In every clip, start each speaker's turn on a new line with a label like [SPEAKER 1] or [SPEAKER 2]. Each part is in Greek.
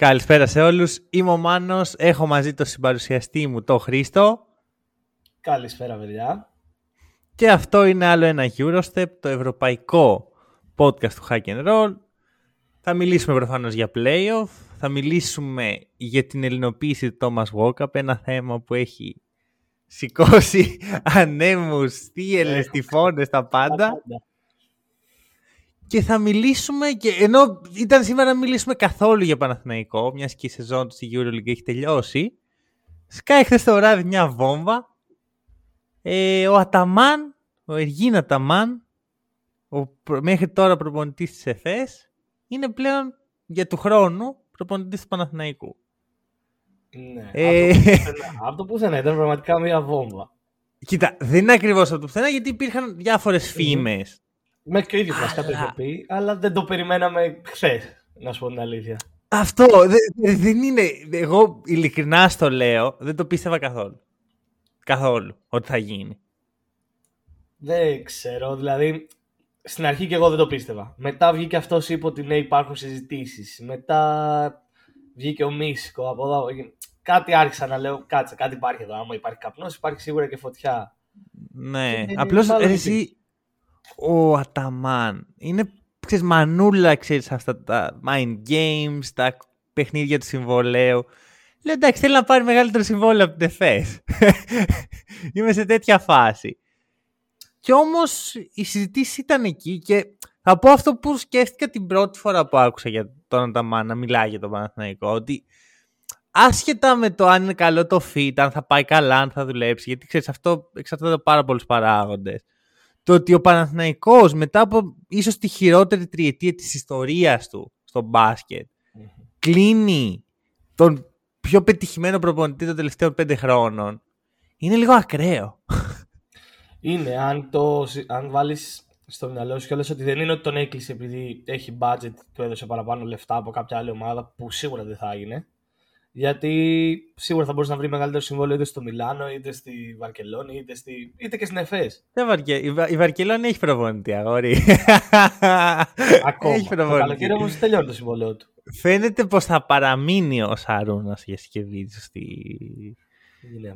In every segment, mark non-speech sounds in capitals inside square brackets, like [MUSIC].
[SPEAKER 1] Καλησπέρα σε όλους. Είμαι ο Μάνος. Έχω μαζί το συμπαρουσιαστή μου, το Χρήστο.
[SPEAKER 2] Καλησπέρα, παιδιά.
[SPEAKER 1] Και αυτό είναι άλλο ένα Eurostep, το ευρωπαϊκό podcast του Hack and Roll. Θα μιλήσουμε προφανώς για playoff. Θα μιλήσουμε για την ελληνοποίηση του Thomas Walkup, ένα θέμα που έχει σηκώσει [LAUGHS] ανέμους, στίελες, τυφώνες, τα πάντα. Και θα μιλήσουμε, και ενώ ήταν σήμερα να μιλήσουμε καθόλου για Παναθηναϊκό, μιας και η σεζόν του στη EuroLeague έχει τελειώσει, σκάει χθες το βράδυ μια βόμβα. Ε, ο Αταμάν, ο Εργίν Αταμάν, ο μέχρι τώρα προπονητής της ΕΦΕΣ, είναι πλέον για του χρόνου προπονητής του Παναθηναϊκού.
[SPEAKER 2] Ναι, ε... [LAUGHS] από το πουθενά ήταν πραγματικά μια βόμβα.
[SPEAKER 1] Κοίτα, δεν είναι ακριβώς από το πουθενά γιατί υπήρχαν διάφορες φήμες
[SPEAKER 2] Μέχρι και ο ίδιος μα το είχε πει, αλλά δεν το περιμέναμε χθες, να σου πω την αλήθεια.
[SPEAKER 1] Αυτό δεν είναι. Εγώ ειλικρινά στο λέω, δεν το πίστευα καθόλου. Καθόλου ότι θα γίνει.
[SPEAKER 2] Δεν ξέρω, δηλαδή στην αρχή και εγώ δεν το πίστευα. Μετά βγήκε αυτός, είπε ότι ναι, υπάρχουν συζητήσεις. Μετά βγήκε ο Μίσικο από εδώ. Κάτι άρχισα να λέω, κάτσε, κάτι υπάρχει εδώ. Άμα υπάρχει καπνός, υπάρχει σίγουρα και φωτιά.
[SPEAKER 1] Ναι, απλώς εσύ ο Αταμάν. Είναι, ξέρεις, μανούλα, ξέρεις, αυτά τα mind games, τα παιχνίδια του συμβολέου. Λέω, εντάξει, θέλει να πάρει μεγαλύτερο συμβόλαιο από την ΕΦΕΣ. [LAUGHS] Είμαι σε τέτοια φάση. Και όμως η συζήτηση ήταν εκεί και θα πω αυτό που σκέφτηκα την πρώτη φορά που άκουσα για τον Αταμάν να μιλάει για τον Παναθηναϊκό, ότι άσχετα με το αν είναι καλό το fit, αν θα πάει καλά, αν θα δουλέψει, γιατί ξέρεις αυτό εξαρτάται από πάρα πολλούς παράγοντες το ότι ο Παναθηναϊκός μετά από ίσως τη χειρότερη τριετία της ιστορίας του στο μπασκετ κλείνει τον πιο πετυχημένο προπονητή των τελευταίων πέντε χρόνων είναι λίγο ακραίο.
[SPEAKER 2] Είναι, αν, το, αν βάλεις στο μυαλό σου κιόλας ότι δεν είναι ότι τον έκλεισε επειδή έχει budget, του έδωσε παραπάνω λεφτά από κάποια άλλη ομάδα που σίγουρα δεν θα έγινε. Γιατί σίγουρα θα μπορούσε να βρει μεγαλύτερο συμβόλαιο είτε στο Μιλάνο, είτε στη Βαρκελόνη, είτε, στη... είτε και στην ΕΦΕΣ.
[SPEAKER 1] Βαρκε... Η, Βαρκελόνη έχει προπονητή, αγόρι.
[SPEAKER 2] Ακόμα. Έχει προπονητή. Το καλοκαίρι όμως τελειώνει το συμβόλαιο του.
[SPEAKER 1] Φαίνεται πως θα παραμείνει ο Σαρούνας για σκευή στη,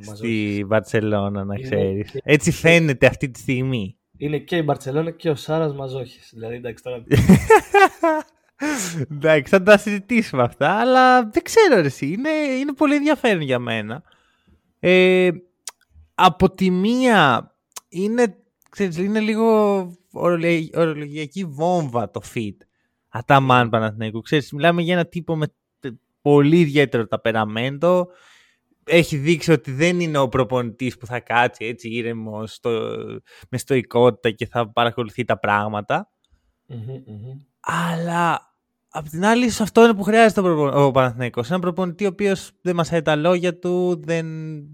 [SPEAKER 1] στη Βαρκελόνα, να ξέρεις. Έτσι φαίνεται αυτή τη στιγμή.
[SPEAKER 2] Είναι και η Μπαρσελόνα και ο Σάρας Μαζόχης. Δηλαδή, εντάξει τώρα. [LAUGHS]
[SPEAKER 1] Εντάξει, θα τα συζητήσουμε αυτά, αλλά δεν ξέρω εσύ. Είναι, είναι πολύ ενδιαφέρον για μένα. Ε, από τη μία είναι, ξέρεις, είναι λίγο ορολογιακή βόμβα το fit. Αταμάν Παναθηναϊκού. Ξέρεις, μιλάμε για ένα τύπο με πολύ ιδιαίτερο ταπεραμέντο. Έχει δείξει ότι δεν είναι ο προπονητής που θα κάτσει έτσι ήρεμος στο, με στοικότητα και θα παρακολουθεί τα πραγματα Αλλά Απ' την άλλη, αυτό είναι που χρειάζεται ο, ο Παναθηναϊκός. Ένα προπονητή ο οποίος δεν μασάει τα λόγια του, δεν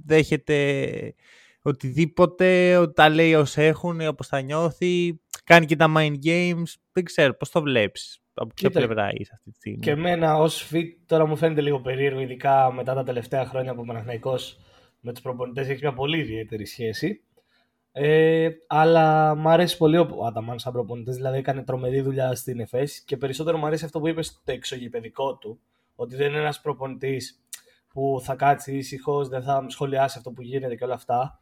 [SPEAKER 1] δέχεται οτιδήποτε, ότι τα λέει ως έχουν, όπως τα νιώθει. Κάνει και τα mind games. Δεν ξέρω πώς το βλέπεις. Από ποια πλευρά είσαι αυτή τη στιγμή;
[SPEAKER 2] Και εμένα ως fit τώρα μου φαίνεται λίγο περίεργο, ειδικά μετά τα τελευταία χρόνια που ο Παναθηναϊκός με τους προπονητές έχει μια πολύ ιδιαίτερη σχέση. Ε, αλλά μου αρέσει πολύ ο Αταμάν σαν προπονητής, δηλαδή έκανε τρομερή δουλειά στην ΕΦΕΣ και περισσότερο μου αρέσει αυτό που είπες στο εξωγηπαιδικό του, ότι δεν είναι ένας προπονητής που θα κάτσει ήσυχος, δεν θα σχολιάσει αυτό που γίνεται και όλα αυτά.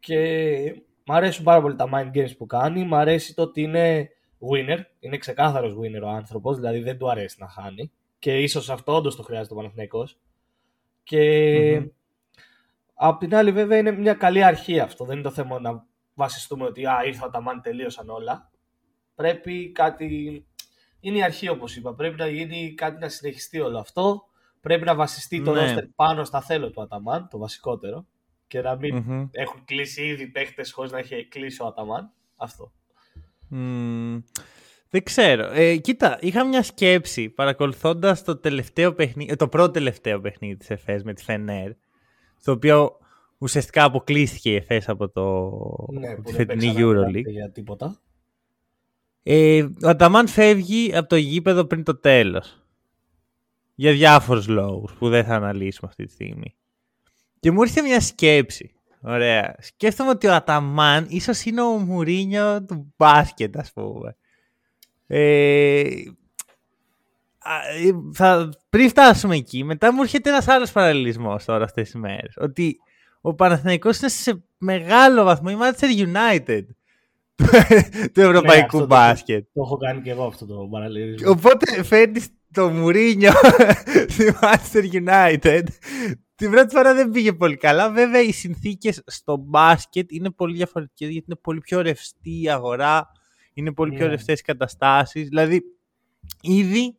[SPEAKER 2] Και μου αρέσουν πάρα πολύ τα mind games που κάνει, μου αρέσει το ότι είναι winner, είναι ξεκάθαρος winner ο άνθρωπος, δηλαδή δεν του αρέσει να χάνει. Και ίσως αυτό όντως το χρειάζεται ο Παναθηναϊκός. Και mm-hmm. Απ' την άλλη, βέβαια, είναι μια καλή αρχή αυτό. Δεν είναι το θέμα να βασιστούμε ότι α, ήρθα τα μάνι, τελείωσαν όλα. Πρέπει κάτι. Είναι η αρχή, όπως είπα. Πρέπει να γίνει κάτι να συνεχιστεί όλο αυτό. Πρέπει να βασιστεί το ναι. πάνω στα θέλω του Αταμάν, το βασικότερο. Και να μην mm-hmm. έχουν κλείσει ήδη παίχτες χωρίς να έχει κλείσει ο Αταμάν. Αυτό.
[SPEAKER 1] Mm, δεν ξέρω. Ε, κοίτα, είχα μια σκέψη παρακολουθώντας το, τελευταίο παιχνίδι, το πρώτο τελευταίο παιχνίδι της ΕΦΕΣ με τη Φενέρ στο οποίο ουσιαστικά αποκλείστηκε η ΕΦΕΣ από το
[SPEAKER 2] ναι,
[SPEAKER 1] τη φετινή EuroLeague.
[SPEAKER 2] Για τίποτα.
[SPEAKER 1] Ε, ο Αταμάν φεύγει από το γήπεδο πριν το τέλος. Για διάφορους λόγους που δεν θα αναλύσουμε αυτή τη στιγμή. Και μου ήρθε μια σκέψη. Ωραία. Σκέφτομαι ότι ο Αταμάν ίσως είναι ο Μουρίνιο του μπάσκετ, ας πούμε. Ε, θα, πριν φτάσουμε εκεί, μετά μου έρχεται ένας άλλος παραλληλισμός τώρα αυτές τις μέρες. Ότι ο Παναθηναϊκός είναι σε μεγάλο βαθμό η Manchester United του [LAUGHS] ευρωπαϊκού
[SPEAKER 2] ναι,
[SPEAKER 1] μπάσκετ.
[SPEAKER 2] Το, το, έχω κάνει και εγώ αυτό το παραλληλισμό.
[SPEAKER 1] Οπότε φέρνεις το Μουρίνιο [LAUGHS] στη Manchester United. Την πρώτη φορά δεν πήγε πολύ καλά. Βέβαια, οι συνθήκες στο μπάσκετ είναι πολύ διαφορετικές γιατί είναι πολύ πιο ρευστή η αγορά. Είναι πολύ πιο ναι. ρευστές οι καταστάσεις. Δηλαδή, ήδη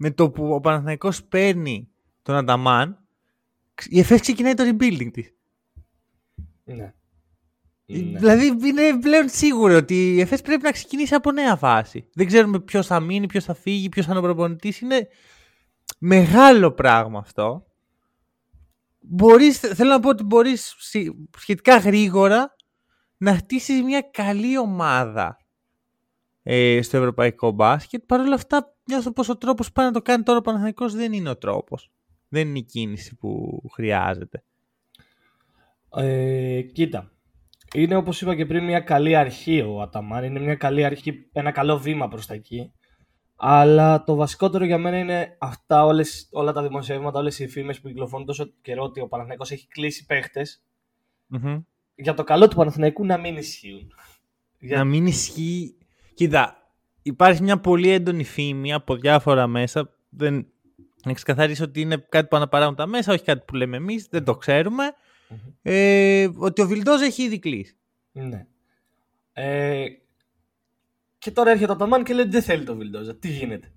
[SPEAKER 1] με το που ο Παναθηναϊκός παίρνει τον Ανταμάν, η ΕΦΕΣ ξεκινάει το rebuilding της.
[SPEAKER 2] Ναι.
[SPEAKER 1] ναι. Δηλαδή είναι πλέον σίγουρο ότι η ΕΦΕΣ πρέπει να ξεκινήσει από νέα φάση. Δεν ξέρουμε ποιος θα μείνει, ποιος θα φύγει, ποιος θα είναι ο προπονητής. Είναι μεγάλο πράγμα αυτό. Μπορείς, θέλω να πω ότι μπορείς σχετικά γρήγορα να χτίσεις μια καλή ομάδα ε, στο ευρωπαϊκό μπάσκετ. Παρ' όλα αυτά, νιώθω πως ο τρόπος που πάει να το κάνει τώρα ο Παναθηναϊκός δεν είναι ο τρόπος. Δεν είναι η κίνηση που χρειάζεται.
[SPEAKER 2] Ε, κοίτα, είναι όπως είπα και πριν μια καλή αρχή ο Αταμάν. Είναι μια καλή αρχή, ένα καλό βήμα προς τα εκεί. Αλλά το βασικότερο για μένα είναι αυτά όλες, όλα τα δημοσιεύματα, όλες οι φήμες που κυκλοφορούν τόσο καιρό ότι ο Παναθηναϊκός έχει κλείσει Για το καλό του Παναθηναϊκού να μην ισχύουν.
[SPEAKER 1] Να μην ισχύει Κοίτα, υπάρχει μια πολύ έντονη φήμη από διάφορα μέσα. Δεν να ξεκαθαρίσει ότι είναι κάτι που αναπαράγουν τα μέσα, όχι κάτι που λέμε εμείς, δεν το ξερουμε Ε, ότι ο Βιλντόζα έχει ήδη κλείσει.
[SPEAKER 2] Ναι. Ε, και τώρα έρχεται ο Ταμάν και λέει ότι δεν θέλει το Βιλντόζα. Τι γίνεται;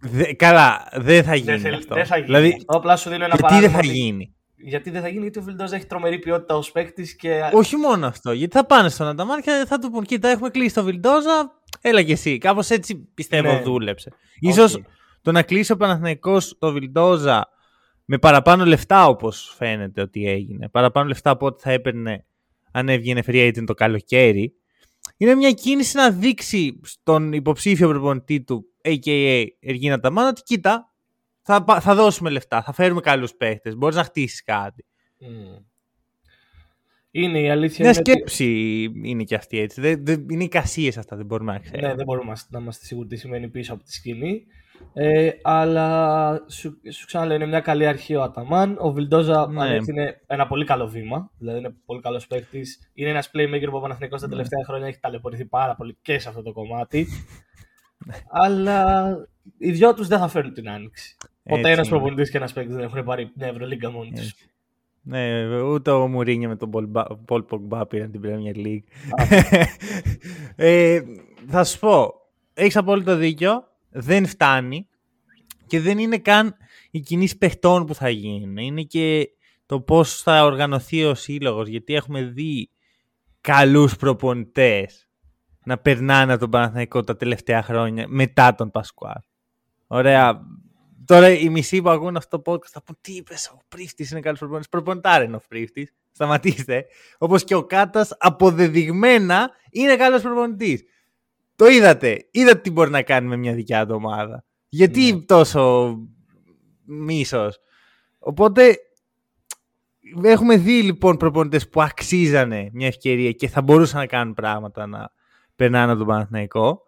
[SPEAKER 1] Δε, καλά, δεν θα γίνει
[SPEAKER 2] δεν
[SPEAKER 1] αυτό.
[SPEAKER 2] Δεν θα γίνει. Δηλαδή, αυτό. Απλά σου δίνω ένα
[SPEAKER 1] γιατί δεν θα γίνει;
[SPEAKER 2] Γιατί δεν θα γίνει, γιατί ο Βιλντόζα έχει τρομερή ποιότητα ως παίκτης. Και...
[SPEAKER 1] Όχι μόνο αυτό. Γιατί θα πάνε στον Ανταμάν και θα του πούν: Κοίτα, έχουμε κλείσει το Βιλντόζα. Έλα και εσύ. Κάπως έτσι πιστεύω ναι. δούλεψε. Okay. σω το να κλείσει ο Παναθηναϊκός το Βιλντόζα με παραπάνω λεφτά όπως φαίνεται ότι έγινε. Παραπάνω λεφτά από ό,τι θα έπαιρνε αν έβγαινε free agent το καλοκαίρι. Είναι μια κίνηση να δείξει στον υποψήφιο προπονητή του, a.k.a. Εργίνα Ταμάν, ότι κοίτα, θα, θα δώσουμε λεφτά, θα φέρουμε καλούς παίχτε. Μπορείς να χτίσεις κάτι.
[SPEAKER 2] Mm. Είναι η αλήθεια.
[SPEAKER 1] Μια σκέψη ότι... είναι και αυτή έτσι. Δεν, δεν, είναι εικασίε αυτά, δεν μπορούμε να ξέρουμε.
[SPEAKER 2] Ναι, δεν μπορούμε να είμαστε σίγουροι τι σημαίνει πίσω από τη σκηνή. Ε, αλλά σου, σου ξαναλέω, είναι μια καλή αρχή ο Αταμάν. Ο Βιλντόζα ναι. είναι ένα πολύ καλό βήμα. Δηλαδή είναι πολύ καλός παίκτης. Είναι ένας playmaker που ο Παναθηναϊκός τα ναι. τελευταία ναι. χρόνια έχει ταλαιπωρηθεί πάρα πολύ και σε αυτό το κομμάτι. [LAUGHS] αλλά οι δυο τους δεν θα φέρουν την άνοιξη. Ποτέ ένας προπονητής και ένας παίκτης δεν έχουν πάρει μια Ευρωλίγκα μόνοι τους.
[SPEAKER 1] Ναι, ούτε ο Μουρίνιο με τον Πολ Πογκμπά πήραν την Premier League. [LAUGHS] ε, θα σου πω, έχεις απόλυτο δίκιο. Δεν φτάνει και δεν είναι καν οι κινήσει παιχτών που θα γίνουν. Είναι και το πώς θα οργανωθεί ο σύλλογος. Γιατί έχουμε δει καλούς προπονητές να περνάνε από τον Παναθηναϊκό τα τελευταία χρόνια μετά τον Πασκουάρ. Ωραία, Τώρα οι μισοί που ακούν αυτό το podcast θα πούν τι είπες, ο Πρίφτης είναι καλός προπονητής. Προπονητάρε είναι ο Πρίφτης. Σταματήστε. Όπως και ο Κάτας αποδεδειγμένα είναι καλός προπονητής. Το είδατε. Είδατε τι μπορεί να κάνει με μια δικιά του ομάδα. Γιατί ναι. τόσο μίσος. Οπότε έχουμε δει λοιπόν προπονητές που αξίζανε μια ευκαιρία και θα μπορούσαν να κάνουν πράγματα να περνάνε από τον Παναθηναϊκό.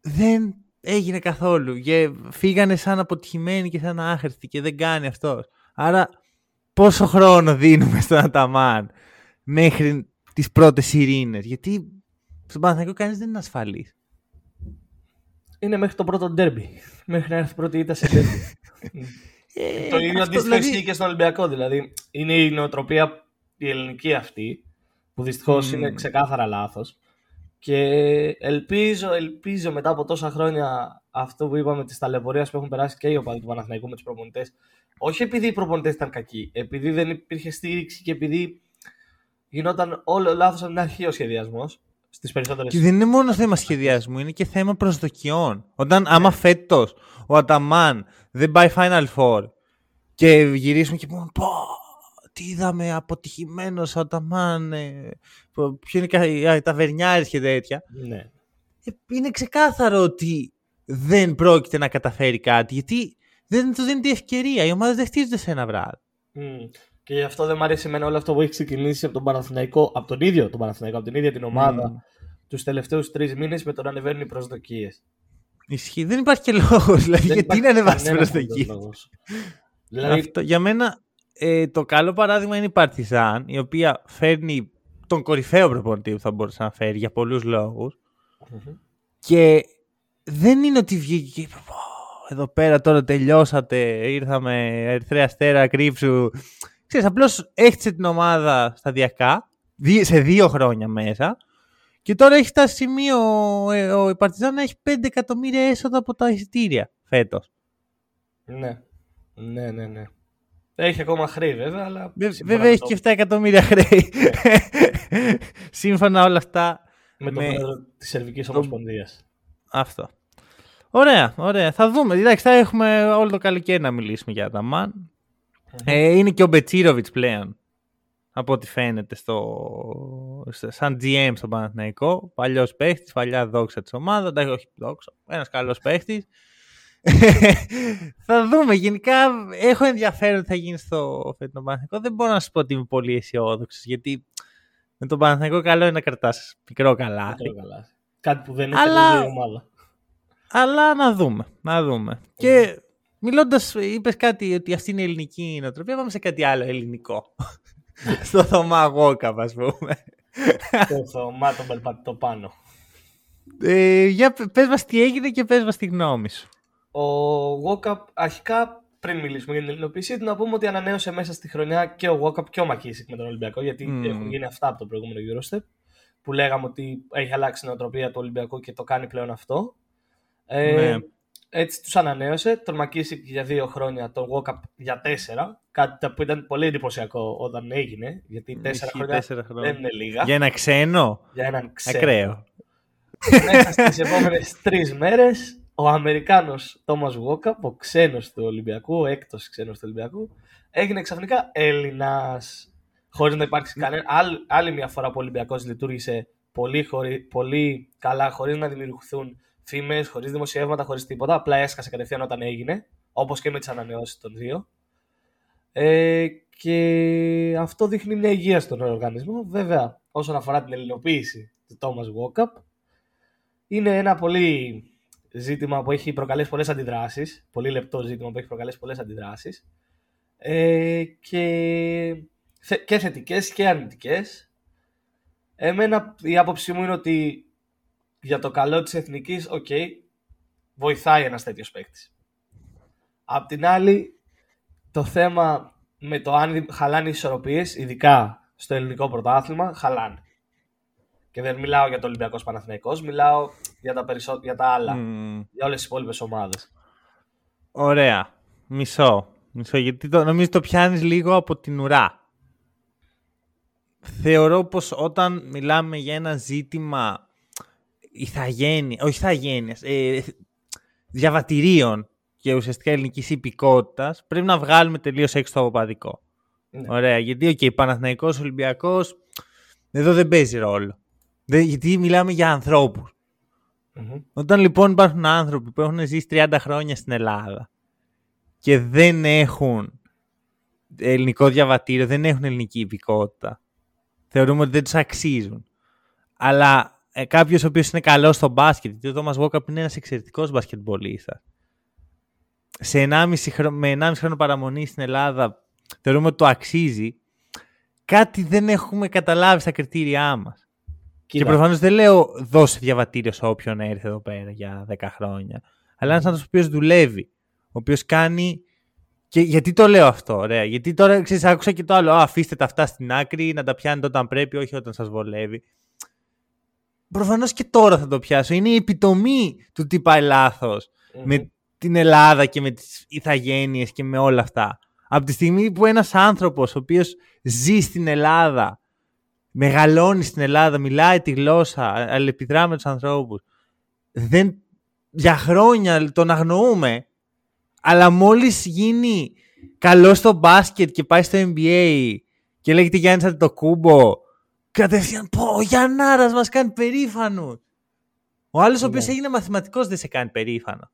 [SPEAKER 1] Δεν έγινε καθόλου. Και φύγανε σαν αποτυχημένοι και σαν άχρηστοι και δεν κάνει αυτός. Άρα πόσο χρόνο δίνουμε στον Αταμάν μέχρι τις πρώτες ειρήνες; Γιατί στον Παναθηναϊκό κανείς δεν είναι ασφαλής.
[SPEAKER 2] Είναι μέχρι το πρώτο ντέρμπι. Μέχρι να έρθει πρώτη ήττα σε ντέρμπι. [LAUGHS] Ε, το ίδιο αντίστοιχο δηλαδή... και στον Ολυμπιακό. Δηλαδή είναι η νοοτροπία η ελληνική αυτή που δυστυχώς mm. είναι ξεκάθαρα λάθος και ελπίζω, ελπίζω μετά από τόσα χρόνια αυτό που είπαμε της ταλαιπωρίας που έχουν περάσει και οι οπαδοί του Παναθηναϊκού με τους προπονητές. Όχι επειδή οι προπονητές ήταν κακοί, επειδή δεν υπήρχε στήριξη και επειδή γινόταν όλο λάθος από την αρχή ο σχεδιασμός. Στις περισσότερες.
[SPEAKER 1] Και δεν είναι μόνο θέμα σχεδιασμού, είναι και θέμα προσδοκιών. Όταν, άμα ναι. φέτος ο Αταμάν δεν πάει Final Four και γυρίσουμε και πούμε Πω, τι είδαμε αποτυχημένος Αταμάν, ε, ποιο είναι οι ταβερνιάρες και τέτοια.
[SPEAKER 2] Ναι.
[SPEAKER 1] Ε, είναι ξεκάθαρο ότι δεν πρόκειται να καταφέρει κάτι, γιατί δεν του δίνει ευκαιρία. Οι ομάδε δεν χτίζονται σε ένα βράδυ.
[SPEAKER 2] Mm. Και γι' αυτό δεν μου αρέσει εμένα όλο αυτό που έχει ξεκινήσει από τον Παναθηναϊκό, από τον ίδιο τον Παναθηναϊκό, από την ίδια την ομάδα, mm. τους τελευταίους τρεις μήνες με το να ανεβαίνουν οι προσδοκίες.
[SPEAKER 1] Ισχύει. Δεν υπάρχει και λόγος. Δηλαδή, γιατί να ανεβάσει την προσθήκη.
[SPEAKER 2] Δηλαδή...
[SPEAKER 1] Αυτό, για μένα ε, το καλό παράδειγμα είναι η Παρτιζάν, η οποία φέρνει τον κορυφαίο προπονητή που θα μπορούσε να φέρει για πολλούς Και δεν είναι ότι βγήκε και είπε, εδώ πέρα τώρα τελειώσατε, ήρθαμε, Ερυθρέα Αστέρα, κρύψου. Ξέρεις, απλώς έχτισε την ομάδα σταδιακά, σε δύο χρόνια μέσα, και τώρα έχει φτάσει σημείο ε, ο, ο Παρτιζάν να έχει 5 εκατομμύρια έσοδα από τα εισιτήρια φέτος.
[SPEAKER 2] Ναι, ναι, ναι, ναι. Έχει ακόμα χρέη βέβαια, αλλά...
[SPEAKER 1] Βέβαια έχει και 7 εκατομμύρια χρέη. Σύμφωνα όλα αυτά...
[SPEAKER 2] Με, με... το πρόεδρο της Σερβικής Ομοσπονδίας.
[SPEAKER 1] Αυτό. Ωραία, ωραία. Θα δούμε. Εντάξει, θα έχουμε όλο το καλοκαίρι να μιλήσουμε για τα μαν. Ε, είναι και ο Μπετσίροβιτς πλέον. Από ό,τι φαίνεται στο, σαν GM στον Παναθηναϊκό. Παλιός παίχτης, παλιά δόξα της ομάδας. Εντάξει, όχι δόξα. Ένας καλός παίχτης. [LAUGHS] θα δούμε. Γενικά έχω ενδιαφέρον τι θα γίνει στο φετινό Παναθηναϊκό. Δεν μπορώ να σα πω ότι είμαι πολύ αισιόδοξο. Γιατί με τον Παναθηναϊκό καλό είναι να κρατάς πικρό καλά.
[SPEAKER 2] Κάτι που δεν έχει Αλλά... ομάδα.
[SPEAKER 1] Αλλά να δούμε. Να δούμε. Και μιλώντας, είπες κάτι ότι αυτή είναι η ελληνική νοοτροπία. Πάμε σε κάτι άλλο ελληνικό. [LAUGHS] Στο Θωμά Γόκαπ, ας πούμε.
[SPEAKER 2] Στο Θωμά τον το πάνω.
[SPEAKER 1] Ε, για πες μας τι έγινε και πες μας τη γνώμη σου.
[SPEAKER 2] Ο Γόκαπ αρχικά πριν μιλήσουμε για την ελληνοποίηση, να πούμε ότι ανανέωσε μέσα στη χρονιά και ο Γόκαπ και ο Μακίσικ με τον Ολυμπιακό, γιατί mm. έχουν γίνει αυτά από το προηγούμενο Eurostep, που λέγαμε ότι έχει αλλάξει η νοοτροπία του Ολυμπιακού και το κάνει πλέον αυτό. Ε, ναι. Έτσι τους ανανέωσε. Τον Μακίσικ για δύο χρόνια, τον Walkup για τέσσερα. Κάτι που ήταν πολύ εντυπωσιακό όταν έγινε. Γιατί τέσσερα χρόνια, τέσσερα χρόνια δεν είναι λίγα.
[SPEAKER 1] Για ένα ξένο;
[SPEAKER 2] Για έναν ξένο.
[SPEAKER 1] Ακραίο.
[SPEAKER 2] Μέσα στις [LAUGHS] επόμενες τρεις μέρες, ο Αμερικάνος Τόμας Walkup, ο ξένος του Ολυμπιακού, ο έκτος ξένος του Ολυμπιακού, έγινε ξαφνικά Έλληνας. Χωρίς να υπάρξει κανένα. Άλλη, μια φορά που ο Ολυμπιακός λειτουργήσε πολύ, πολύ καλά, χωρίς να δημιουργηθούν φήμες, χωρίς δημοσιεύματα, χωρίς τίποτα. Απλά έσκασε κατευθείαν όταν έγινε, όπως και με τις ανανεώσεις των δύο. Ε, και αυτό δείχνει μια υγεία στον οργανισμό. Βέβαια, όσον αφορά την ελληνοποίηση του Thomas Walkup, είναι ένα πολύ ζήτημα που έχει προκαλέσει πολλές αντιδράσεις, πολύ λεπτό ζήτημα που έχει προκαλέσει πολλές αντιδράσεις ε, και, και θετικές και αρνητικές. Εμένα η άποψή μου είναι ότι για το καλό της εθνικής, OK, okay, βοηθάει ένας τέτοιος παίκτης. Απ' την άλλη, το θέμα με το αν χαλάνε οι ισορροπίες, ειδικά στο ελληνικό πρωτάθλημα, χαλάνε. Και δεν μιλάω για το Ολυμπιακός Παναθηναϊκός, μιλάω για τα, περισσό... για τα άλλα, για όλες τις υπόλοιπες ομάδες.
[SPEAKER 1] Ωραία. Μισό. Μισό, γιατί το, νομίζω το πιάνεις λίγο από την ουρά. Θεωρώ πως όταν μιλάμε για ένα ζήτημα ηθαγένεια, όχι ηθαγένειας, ε, διαβατηρίων και ουσιαστικά ελληνικής υπηκότητας, πρέπει να βγάλουμε τελείως έξω το αποπαδικό. Ναι. Ωραία, γιατί ο okay, Παναθηναϊκός Ολυμπιακός εδώ δεν παίζει ρόλο. γιατί μιλάμε για ανθρώπου. Όταν λοιπόν υπάρχουν άνθρωποι που έχουν ζήσει 30 χρόνια στην Ελλάδα και δεν έχουν ελληνικό διαβατήριο, δεν έχουν ελληνική υπηκότητα, θεωρούμε ότι δεν τους αξίζουν. Αλλά ε, κάποιος ο οποίος είναι καλός στο μπάσκετ, γιατί ο Τόμα Βόκαπ είναι ένας εξαιρετικός μπασκετμπολίστας. Σε 1,5 χρόνο, με 1,5 χρόνο παραμονή στην Ελλάδα θεωρούμε ότι το αξίζει. Κάτι δεν έχουμε καταλάβει στα κριτήριά μας. Και προφανώς δεν λέω δώσε διαβατήριο σε όποιον έρθει εδώ πέρα για 10 χρόνια. Αλλά ένας άνθρωπος ο οποίος δουλεύει, ο οποίος κάνει. Και γιατί το λέω αυτό, ωραία. Γιατί τώρα ξέρεις, άκουσα και το άλλο. αφήστε τα αυτά στην άκρη, να τα πιάνετε όταν πρέπει, όχι όταν σας βολεύει. Προφανώς και τώρα θα το πιάσω. Είναι η επιτομή του τι πάει με την Ελλάδα και με τις ηθαγένειες και με όλα αυτά. Από τη στιγμή που ένας άνθρωπος ο οποίος ζει στην Ελλάδα, μεγαλώνει στην Ελλάδα, μιλάει τη γλώσσα, αλληλεπιδρά με τους ανθρώπους, δεν, για χρόνια τον αγνοούμε, αλλά μόλις γίνει καλό στο μπάσκετ και πάει στο NBA και λέγεται Γιάννη το κούμπο Κατευθείαν, πω, ο Γιαννάρας μας κάνει περήφανος. Ο άλλος ο οποίος ναι. έγινε μαθηματικός δεν σε κάνει περήφανο.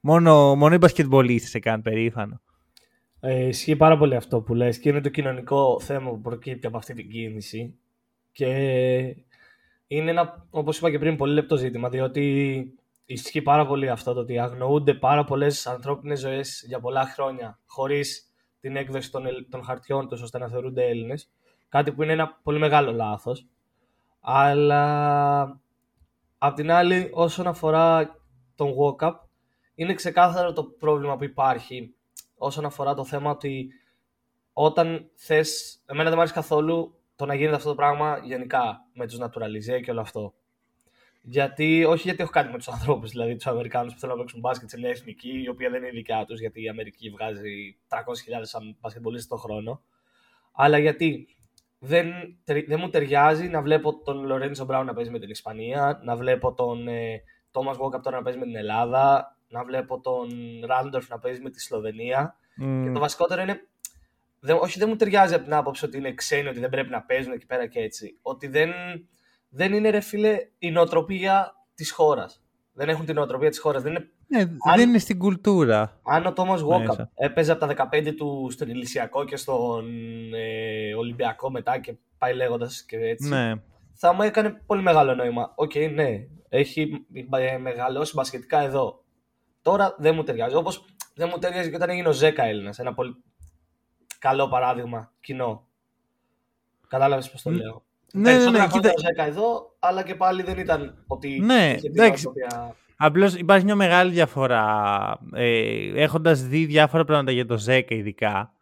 [SPEAKER 1] Μόνο, μόνο οι μπασκετμπολίστες σε κάνει περήφανο.
[SPEAKER 2] Ε, ισχύει πάρα πολύ αυτό που λες και είναι το κοινωνικό θέμα που προκύπτει από αυτή την κίνηση και είναι ένα, όπως είπα και πριν, πολύ λεπτό ζήτημα διότι ισχύει πάρα πολύ αυτό το ότι αγνοούνται πάρα πολλές ανθρώπινες ζωές για πολλά χρόνια χωρίς την έκδοση των, των χαρτιών τους ώστε να θεωρούνται Έλληνες. Κάτι που είναι ένα πολύ μεγάλο λάθος. Αλλά απ' την άλλη, όσον αφορά τον walk-up, είναι ξεκάθαρο το πρόβλημα που υπάρχει όσον αφορά το θέμα ότι όταν θες. Εμένα δεν μου αρέσει καθόλου το να γίνεται αυτό το πράγμα γενικά με τους naturalizé και όλο αυτό. Γιατί, όχι γιατί έχω κάτι με τους ανθρώπους, δηλαδή τους Αμερικάνους που θέλουν να παίξουν μπάσκετ σε μια εθνική, η οποία δεν είναι δικιά τους, γιατί η Αμερική βγάζει 300.000 σαν μπασκετμπολίστες το χρόνο. Αλλά γιατί δεν, δεν μου ταιριάζει να βλέπω τον Λορέντζο Μπράουν να παίζει με την Ισπανία, να βλέπω τον Τόμα ε, Βόκαπ τώρα να παίζει με την Ελλάδα, να βλέπω τον Ράντορφ να παίζει με τη Σλοβενία. Mm. Και το βασικότερο είναι. Δεν, όχι, δεν μου ταιριάζει από την άποψη ότι είναι ξένοι, ότι δεν πρέπει να παίζουν εκεί πέρα και έτσι. Ότι δεν, δεν είναι ρε φίλε η νοοτροπία της χώρας. Δεν έχουν την νοοτροπία της χώρας. Δεν, είναι...
[SPEAKER 1] Ναι, αν, δεν είναι στην κουλτούρα.
[SPEAKER 2] Αν ο Τόμα Βόκαπ έπαιζε από τα 15 του στον Ηλυσιακό και στον ε, Ολυμπιακό μετά και πάει λέγοντας και έτσι. Ναι. Θα μου έκανε πολύ μεγάλο νόημα. OK, okay, ναι, έχει μεγαλώσει μπασκετικά εδώ. Τώρα δεν μου ταιριάζει. Όπως δεν μου ταιριάζει και όταν έγινε ο Ζέκα Έλληνας. Ένα πολύ καλό παράδειγμα κοινό. Κατάλαβες πώς το λέω. Ναι, ναι, ναι, κοίτα... ο Ζέκα εδώ, αλλά και πάλι δεν ήταν ότι.
[SPEAKER 1] Ναι, εντάξει. Απλώς υπάρχει μια μεγάλη διαφορά. Ε, Έχοντας δει διάφορα πράγματα για το Ζέκα, ειδικά,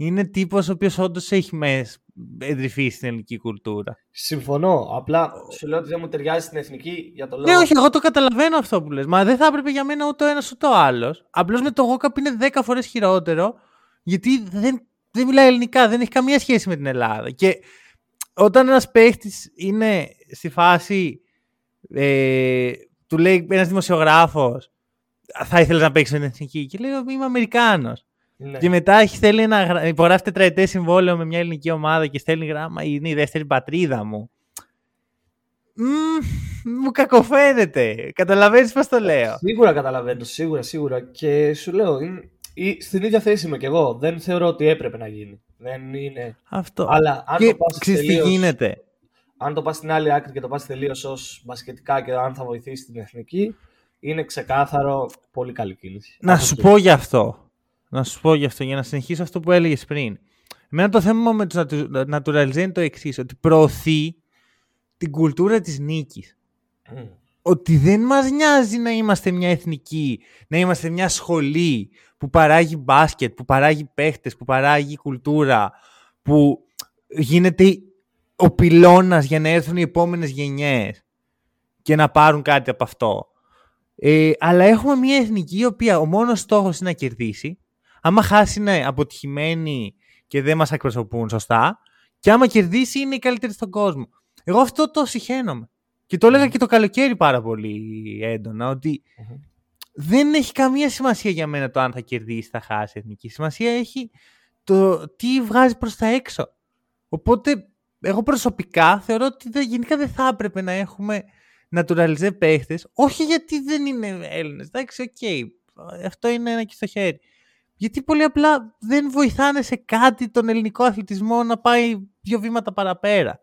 [SPEAKER 1] είναι τύπος ο οποίος όντως έχει μέσα εντρυφεί στην ελληνική κουλτούρα.
[SPEAKER 2] Συμφωνώ. Απλά σου λέω ότι δεν μου ταιριάζει στην εθνική για το λόγο.
[SPEAKER 1] Ναι, όχι, εγώ το καταλαβαίνω αυτό που λες. Μα δεν θα έπρεπε για μένα ούτε ο ένας ούτε ο άλλος. Απλώς με το Γόκαπ είναι 10 φορές χειρότερο, γιατί δεν, δεν μιλάει ελληνικά, δεν έχει καμία σχέση με την Ελλάδα. Και όταν ένας παίχτης είναι στη φάση. Ε, του λέει ένας δημοσιογράφος, θα ήθελες να παίξεις με την εθνική. Και λέει, Είμαι Αμερικάνος. Ναι. Και μετά έχει, θέλει να υπογράφει τετραετέ συμβόλαιο με μια ελληνική ομάδα και στέλνει γράμμα. Είναι η δεύτερη πατρίδα μου. Mm, μου κακοφαίνεται. Καταλαβαίνεις πώς το λέω.
[SPEAKER 2] Σίγουρα καταλαβαίνω, σίγουρα, σίγουρα. Και σου λέω, είναι, στην ίδια θέση είμαι κι εγώ. Δεν θεωρώ ότι έπρεπε να γίνει. Δεν είναι.
[SPEAKER 1] Αυτό.
[SPEAKER 2] Αλλά αν και το πας τελείως,
[SPEAKER 1] τι γίνεται.
[SPEAKER 2] Αν το πας στην άλλη άκρη και το πας τελείως ως μπασκετικά και αν θα βοηθήσεις την εθνική, είναι ξεκάθαρο πολύ καλή κίνηση.
[SPEAKER 1] Να σου πω γι' αυτό να σου πω γι' αυτό, για να συνεχίσω αυτό που έλεγες πριν. Εμένα το θέμα με τους naturalize είναι το εξής, ότι προωθεί την κουλτούρα της νίκης. Ότι δεν μας νοιάζει να είμαστε μια εθνική, να είμαστε μια σχολή που παράγει μπάσκετ, που παράγει παίχτες, που παράγει κουλτούρα, που γίνεται ο πυλώνας για να έρθουν οι επόμενες γενιές και να πάρουν κάτι από αυτό. Ε, αλλά έχουμε μια εθνική η οποία ο μόνος στόχος είναι να κερδίσει άμα χάσει είναι αποτυχημένη και δεν μας εκπροσωπούν σωστά και άμα κερδίσει είναι η καλύτερη στον κόσμο. Εγώ αυτό το συχαίνομαι. Και το έλεγα και το καλοκαίρι πάρα πολύ έντονα, δεν έχει καμία σημασία για μένα το αν θα κερδίσει, θα χάσει εθνική. Σημασία έχει το τι βγάζει προς τα έξω. Οπότε, εγώ προσωπικά θεωρώ ότι γενικά δεν θα έπρεπε να έχουμε naturalized παίχτες, όχι γιατί δεν είναι Έλληνες, εντάξει, OK, okay, αυτό είναι ένα και στο χέρι. Γιατί πολύ απλά δεν βοηθάνε σε κάτι τον ελληνικό αθλητισμό να πάει δύο βήματα παραπέρα.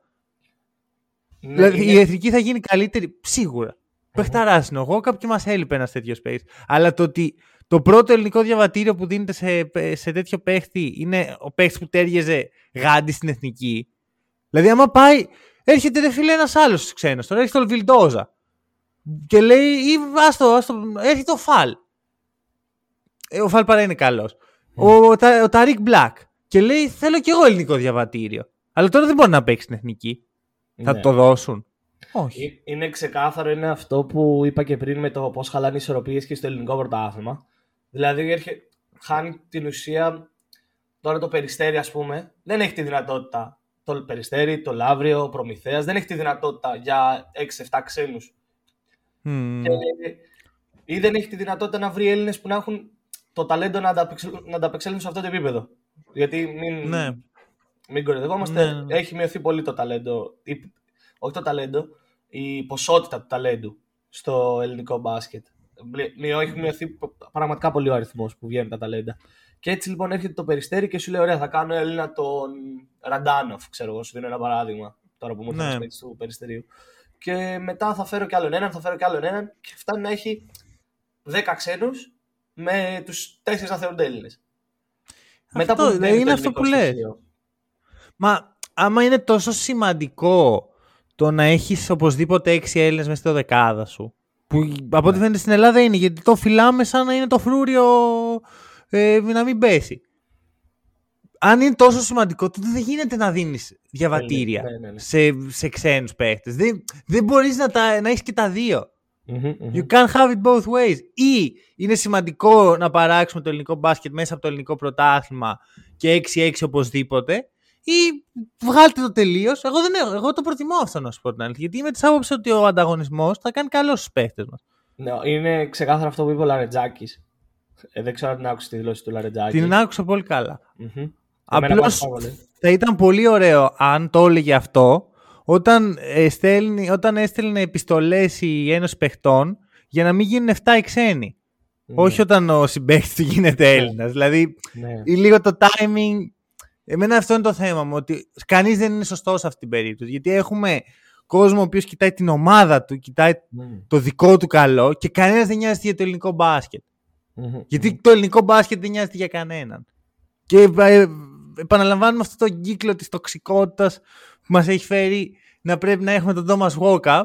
[SPEAKER 1] Ναι, δηλαδή είναι... η εθνική θα γίνει καλύτερη, σίγουρα. Mm-hmm. Παιχταράς είναι εγώ, κάποιο μας έλειπε ένας τέτοιος space. Αλλά το ότι το πρώτο ελληνικό διαβατήριο που δίνεται σε, σε τέτοιο παίχτη είναι ο παίχτη που τέριαζε γάντι στην εθνική. Δηλαδή, άμα πάει, έρχεται ρε φίλε ένας άλλος ξένος, τώρα έρχεται ο Βιλντόζα. Και λέει, ή άστο, άστο, έρχεται ο Φαλ. Ε, ο Φαλ παρά είναι καλός. Ο, ο, ο Ταρίκ Μπλακ. Και λέει: Θέλω κι εγώ ελληνικό διαβατήριο. Αλλά τώρα δεν μπορεί να παίξει την εθνική. Θα ναι. το δώσουν. Όχι.
[SPEAKER 2] Ε, είναι ξεκάθαρο, είναι αυτό που είπα και πριν με το πώς χαλάνε οι ισορροπίες και στο ελληνικό πρωτάθλημα. Δηλαδή, έρχε, χάνει την ουσία. Τώρα το περιστέρι, ας πούμε, δεν έχει τη δυνατότητα. Το περιστέρι, το λαύριο, ο προμηθέας δεν έχει τη δυνατότητα για 6-7 ξένους. Mm. ή δεν έχει τη δυνατότητα να βρει Έλληνες που να έχουν το ταλέντο να, να ανταπεξέλθουν σε αυτό το επίπεδο. Γιατί μην, ναι. μην κορυδευόμαστε. Ναι, ναι. Έχει μειωθεί πολύ το ταλέντο. Η, όχι το ταλέντο, η ποσότητα του ταλέντου στο ελληνικό μπάσκετ. Έχει μειωθεί πραγματικά πολύ ο αριθμός που βγαίνουν τα ταλέντα. Και έτσι λοιπόν έρχεται το περιστέρι και σου λέει: Ωραία, θα κάνω Έλληνα τον Ραντάνοφ. Ξέρω εγώ, σου δίνω ένα παράδειγμα τώρα που μου ήρθε ναι. του περιστερίου. και μετά θα φέρω κι άλλον έναν, θα φέρω κι άλλον έναν και φτάνει να έχει 10 ξένους με τους 4 να θεωρούνται Έλληνε.
[SPEAKER 1] Μετά από είναι αυτό που λες. Μα άμα είναι τόσο σημαντικό το να έχεις οπωσδήποτε 6 Έλληνες μέσα στο δεκάδα σου. Που από ό,τι ναι. φαίνεται στην Ελλάδα είναι, γιατί το φυλάμε σαν να είναι το φρούριο ε, να μην πέσει. Αν είναι τόσο σημαντικό, τότε δεν γίνεται να δίνεις διαβατήρια ναι, ναι, ναι, σε, σε ξένους παίχτε. Δεν, δεν μπορείς να, να έχεις και τα δυο You can't have it both ways. Ή είναι σημαντικό να παράξουμε το ελληνικό μπάσκετ μέσα από το ελληνικό πρωτάθλημα και 6-6 οπωσδήποτε. Ή βγάλτε το τελείως. Εγώ, εγώ το προτιμώ αυτό να σου πω την αλήθεια. Γιατί είμαι της άποψης ότι ο ανταγωνισμός θα κάνει καλό στους παίχτες μας.
[SPEAKER 2] Ναι, είναι ξεκάθαρο αυτό που είπε ο Λαρετζάκης. Ε, δεν ξέρω αν την άκουσες τη δηλώση του Λαρετζάκη.
[SPEAKER 1] Την άκουσα πολύ καλά. Απλώς θα ήταν πολύ ωραίο αν το έλεγε αυτό όταν, έστελνε, όταν έστελνε επιστολές η Ένωση Παιχτών για να μην γίνουν 7 οι ξένοι. Ναι. Όχι όταν ο συμπαίχτης του [LAUGHS] γίνεται ναι. Έλληνας. Δηλαδή, ναι. λίγο το timing. Εμένα αυτό είναι το θέμα μου. Ότι κανείς δεν είναι σωστός σε αυτή την περίπτωση. Γιατί έχουμε κόσμο ο οποίος κοιτάει την ομάδα του, κοιτάει το δικό του καλό και κανένας δεν νοιάζεται για το ελληνικό μπάσκετ. Γιατί το ελληνικό μπάσκετ δεν νοιάζεται για κανέναν. Και ε, επαναλαμβάνουμε αυτό το κύκλο της τοξικότητας που μας έχει φέρει να πρέπει να έχουμε τον Thomas Walkup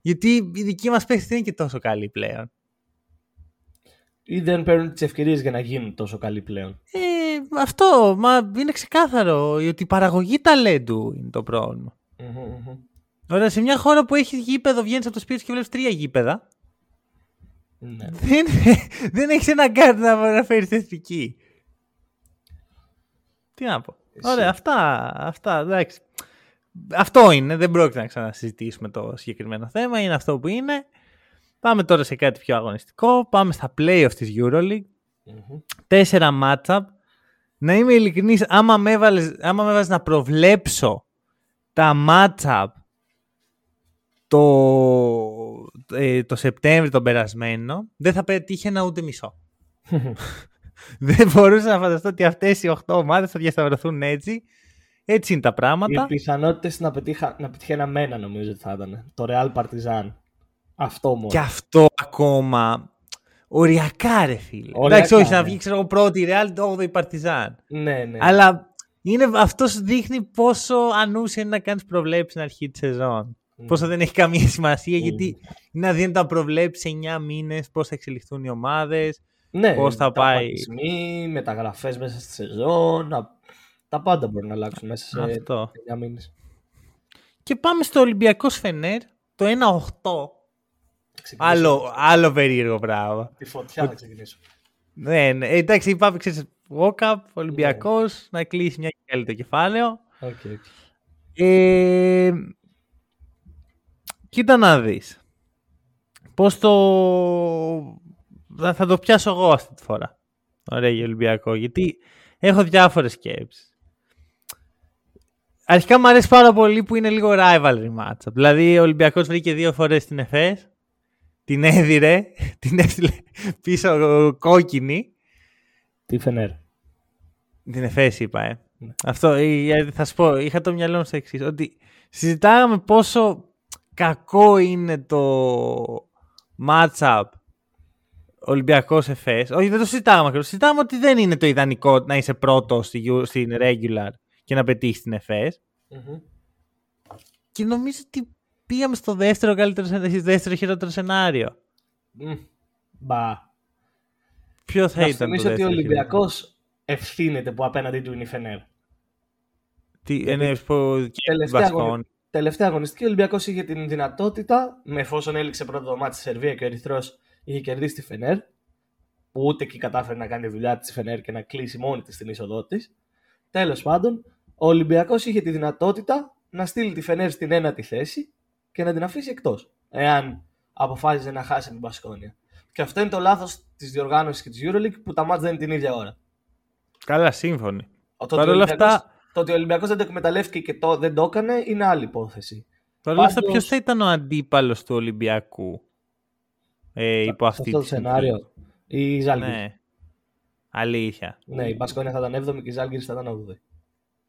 [SPEAKER 1] γιατί η δική μας παίχτη δεν είναι και τόσο καλή πλέον.
[SPEAKER 2] Ή δεν παίρνουν τις ευκαιρίες για να γίνουν τόσο καλοί πλέον.
[SPEAKER 1] Ε, αυτό, μα είναι ξεκάθαρο ότι η παραγωγή ταλέντου είναι το πρόβλημα. Ωραία, σε μια χώρα που έχει γήπεδο, βγαίνεις από το σπίτι και βλέπεις τρία γήπεδα. Ναι. Δεν, [LAUGHS] δεν έχεις ένα κάρτ να φέρει εθνική. Τι να πω. Ωραία, αυτά, αυτά, εντάξει. Αυτό είναι, δεν πρόκειται να ξανασυζητήσουμε το συγκεκριμένο θέμα, είναι αυτό που είναι. Πάμε τώρα σε κάτι πιο αγωνιστικό, πάμε στα playoffs της EuroLeague. mm Τέσσερα matchup. Να είμαι ειλικρινής, άμα με έβαλες, να προβλέψω τα matchup το, ε, το Σεπτέμβριο τον περασμένο, δεν θα πετύχαινα ούτε μισό. [LAUGHS] δεν μπορούσα να φανταστώ ότι αυτές οι 8 ομάδες θα διασταυρωθούν έτσι. Έτσι είναι τα πράγματα.
[SPEAKER 2] Οι πιθανότητες να, πετύχα, να πετυχαίνα μένα νομίζω ότι θα ήταν. Το Real Partizan. Αυτό μόνο.
[SPEAKER 1] Και αυτό ακόμα. Οριακά, ρε φίλε. Οριακά, Εντάξει, όχι, ναι. να βγει ξέρω εγώ πρώτη Real, το 8η Partizan.
[SPEAKER 2] Ναι, ναι.
[SPEAKER 1] Αλλά είναι, αυτός δείχνει πόσο ανούσια είναι να κάνεις προβλέψεις στην αρχή της σεζόν. Mm. Πόσο δεν έχει καμία σημασία, mm. γιατί είναι αδύνατο να προβλέψεις 9 μήνες πώς θα εξελιχθούν οι ομάδες.
[SPEAKER 2] Ναι,
[SPEAKER 1] πώς θα πάει.
[SPEAKER 2] μεταγραφές μέσα στη σεζόν, τα πάντα μπορούν να αλλάξουν μέσα σε Αυτό. 9 μήνες.
[SPEAKER 1] Και πάμε στο Ολυμπιακός Σφενέρ, το 1-8. Άλλο, άλλο περίεργο πράγμα.
[SPEAKER 2] Τη φωτιά να ξεκινήσω.
[SPEAKER 1] Ναι, ναι. Εντάξει, είπαμε, ξέρεις, walk-up, Ολυμπιακός, ναι. να κλείσει μια και καλή το κεφάλαιο.
[SPEAKER 2] Okay, okay.
[SPEAKER 1] Ε, κοίτα να δεις. Πώς το θα το πιάσω εγώ αυτή τη φορά. Ωραία για Ολυμπιακό. Γιατί έχω διάφορες σκέψεις. Αρχικά μου αρέσει πάρα πολύ που είναι λίγο rivalry match. Δηλαδή ο Ολυμπιακός βρήκε δύο φορές την ΕΦΕΣ. Την έδιρε. [LAUGHS] Την έστειλε πίσω κόκκινη.
[SPEAKER 2] Τι φενέρ.
[SPEAKER 1] Την ΕΦΕΣ είπα, ε. Ναι. Αυτό, ε, θα σου πω, είχα το μυαλό μου στο εξής. Ότι συζητάγαμε πόσο κακό είναι το matchup Ολυμπιακός Εφές. Όχι, δεν το συζητάμε ακριβώς. Συζητάμε ότι δεν είναι το ιδανικό να είσαι πρώτος στην regular και να πετύχει την εφε Και νομίζω ότι πήγαμε στο δεύτερο καλύτερο δεύτερο χειρότερο σενάριο.
[SPEAKER 2] Μπα.
[SPEAKER 1] Ποιο θα να ήταν.
[SPEAKER 2] Νομίζω ότι ο Ολυμπιακός ευθύνεται που απέναντί του είναι η Φενέρ.
[SPEAKER 1] Τι εννοεί που.
[SPEAKER 2] Τελευταία, τελευταία αγωνιστική ο Ολυμπιακός είχε την δυνατότητα, με εφόσον έληξε πρώτο δωμάτι στη Σερβία και ο Ερυθρός είχε κερδίσει τη Φενέρ, που ούτε εκεί κατάφερε να κάνει τη δουλειά της Φενέρ και να κλείσει μόνη της την είσοδό της. Τέλος πάντων, ο Ολυμπιακός είχε τη δυνατότητα να στείλει τη Φενέρ στην ένατη θέση και να την αφήσει εκτός, εάν αποφάσιζε να χάσει την Πασκόνια. Και αυτό είναι το λάθος της διοργάνωσης και της Euroleague που τα μάτια δεν είναι την ίδια ώρα.
[SPEAKER 1] Καλά, σύμφωνοι.
[SPEAKER 2] Παρ' όλα αυτά. Το ότι ο Ολυμπιακός δεν το εκμεταλλεύτηκε και το, δεν το έκανε είναι άλλη υπόθεση.
[SPEAKER 1] Παρ' όλα αυτά, ποιος θα ήταν ο αντίπαλος του Ολυμπιακού ε, υπό αυτή
[SPEAKER 2] αυτό το σενάριο. Η Ζάλγκη.
[SPEAKER 1] Ναι. Αλήθεια.
[SPEAKER 2] Ναι, η Μπασκόνια θα ήταν 7η και η Ζάλγκη θα ήταν 8η.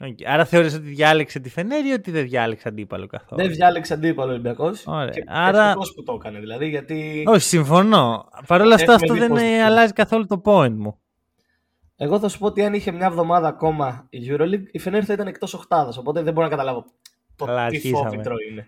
[SPEAKER 1] Okay. Άρα θεωρείς ότι διάλεξε τη Φενέρ ή ότι δεν διάλεξε αντίπαλο καθόλου;
[SPEAKER 2] Δεν διάλεξε αντίπαλο Ολυμπιακός. Και Άρα... που το έκανε δηλαδή. Γιατί...
[SPEAKER 1] Όχι, συμφωνώ. Παρ' όλα αυτά αυτό δεν αλλάζει καθόλου το point μου.
[SPEAKER 2] Εγώ θα σου πω ότι αν είχε μια εβδομάδα ακόμα η Euroleague, η Φενέρ θα ήταν εκτός οχτάδα. Οπότε δεν μπορώ να καταλάβω το τι φόβητρο είναι.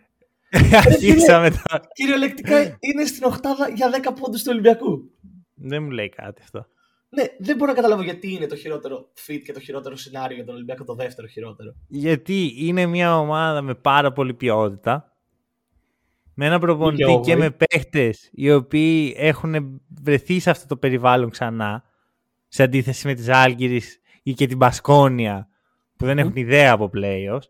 [SPEAKER 2] [LAUGHS]
[SPEAKER 1] Αρχίσαμε τώρα.
[SPEAKER 2] Κυριολεκτικά είναι στην οχτάδα για 10 πόντους του Ολυμπιακού.
[SPEAKER 1] Δεν μου λέει κάτι αυτό.
[SPEAKER 2] Ναι, δεν μπορώ να καταλάβω γιατί είναι το χειρότερο fit και το χειρότερο σενάριο για τον Ολυμπιακό, το δεύτερο χειρότερο.
[SPEAKER 1] Γιατί είναι μια ομάδα με πάρα πολύ ποιότητα. Με ένα προπονητή και, με παίχτες οι οποίοι έχουν βρεθεί σε αυτό το περιβάλλον ξανά. Σε αντίθεση με τις Άλγηρη ή και την Πασκόνια που δεν έχουν ιδέα από playoffs.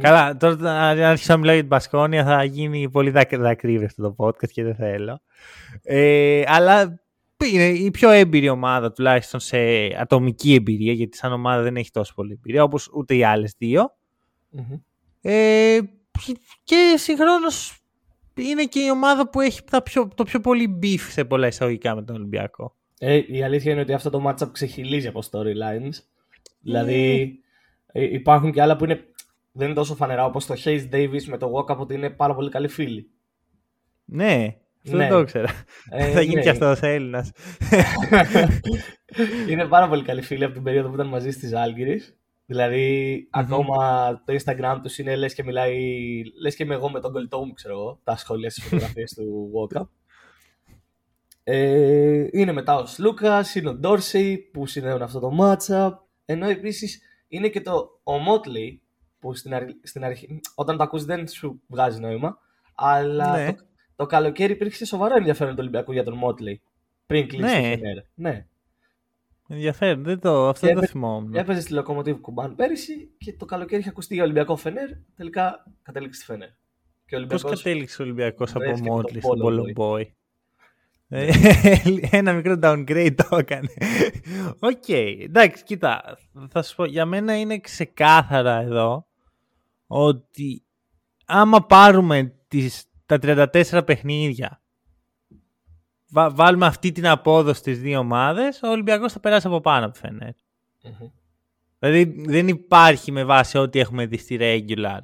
[SPEAKER 1] Καλά, τώρα αν αρχίσω να μιλάω για την Πασκόνια θα γίνει πολύ δακρύβε αυτό το podcast και δεν θέλω. Ε, αλλά είναι η πιο έμπειρη ομάδα τουλάχιστον σε ατομική εμπειρία, γιατί σαν ομάδα δεν έχει τόσο πολύ εμπειρία, όπως ούτε οι άλλες Ε, και συγχρόνως είναι και η ομάδα που έχει πιο, το πιο πολύ beef σε πολλά εισαγωγικά με τον Ολυμπιακό.
[SPEAKER 2] Ε, η αλήθεια είναι ότι αυτό το matchup ξεχυλίζει από storylines. Δηλαδή ε. ε, υπάρχουν και άλλα που είναι, δεν είναι τόσο φανερά όπως το Hayes Davis με το Walkup ότι είναι πάρα πολύ καλοί φίλοι.
[SPEAKER 1] Ναι, αυτό δεν ναι. το ήξερα. Ε, θα γίνει ναι. και αυτός ο Έλληνας. [LAUGHS]
[SPEAKER 2] είναι πάρα πολύ καλή φίλη από την περίοδο που ήταν μαζί στι Άλγηρε. δηλαδη ακόμα το Instagram τους είναι λες και μιλάει, λες και είμαι εγώ με τον κολλητό μου, ξέρω εγώ, τα σχόλια στι φωτογραφίες του Walkup. Ε, είναι μετά ο Σλούκα, είναι ο Ντόρσεϊ που συνδέουν αυτό το matchup. Ενώ επίσης είναι και το ο Motley που στην, στην αρχή, όταν το ακούς δεν σου βγάζει νόημα. Αλλά ναι. το, το καλοκαίρι υπήρχε σοβαρό ενδιαφέρον του Ολυμπιακού για τον Μότλεϊ. Πριν κλείσει ναι. το Ναι.
[SPEAKER 1] Ενδιαφέρον, δεν το, αυτό δεν το θυμόμουν.
[SPEAKER 2] Έπαιζε στη Λοκομοτίβ Κουμπάν πέρυσι και το καλοκαίρι είχε ακουστεί για Ολυμπιακό Φενέρ. Τελικά κατέληξε στη Φενέρ.
[SPEAKER 1] Ολυμπιακός... Πώς κατέληξε ο Ολυμπιακός από Μότλεϊ στον Πολομπόι. Ε, [LAUGHS] ένα μικρό downgrade το έκανε. OK, okay. εντάξει, κοίτα. Θα σου πω, για μένα είναι ξεκάθαρα εδώ ότι άμα πάρουμε τις τα 34 παιχνίδια βάλουμε αυτή την απόδοση στις δύο ομάδες, ο Ολυμπιακός θα περάσει από πάνω από Φενέρ. Δηλαδή δεν υπάρχει με βάση ό,τι έχουμε δει στη regular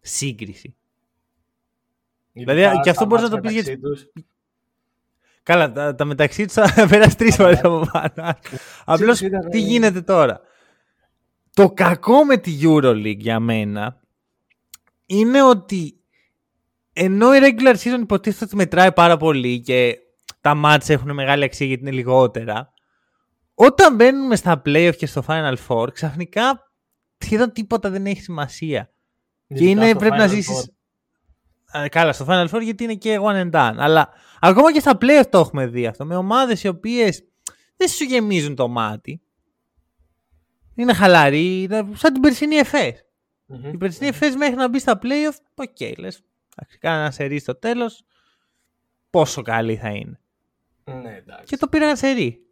[SPEAKER 1] σύγκριση. δηλαδή και αυτό μπορείς να το πεις για Καλά, τα, τα μεταξύ τους θα [LAUGHS] περάσει τρεις φορές από πάνω. Απλώς τι γίνεται τώρα; Το κακό με τη Euroleague για μένα είναι ότι ενώ η regular season υποτίθεται ότι μετράει πάρα πολύ και τα match έχουν μεγάλη αξία γιατί είναι λιγότερα, όταν μπαίνουμε στα playoff και στο Final Four, ξαφνικά σχεδόν τίποτα δεν έχει σημασία. και είναι, πρέπει να ζήσει. Καλά, στο Final Four γιατί είναι και one and done. Αλλά ακόμα και στα playoff το έχουμε δει αυτό. Με ομάδες οι οποίες δεν σου γεμίζουν το μάτι. Είναι χαλαροί, σαν την περσινή Εφές. Mm-hmm. Η περσινή Εφές μέχρι να μπει στα playoff, OK, okay, λες, Εντάξει, κάνα ένα σερί στο τέλος. Πόσο καλή θα είναι.
[SPEAKER 2] Ναι, εντάξει.
[SPEAKER 1] Και το πήρα ένα σερί.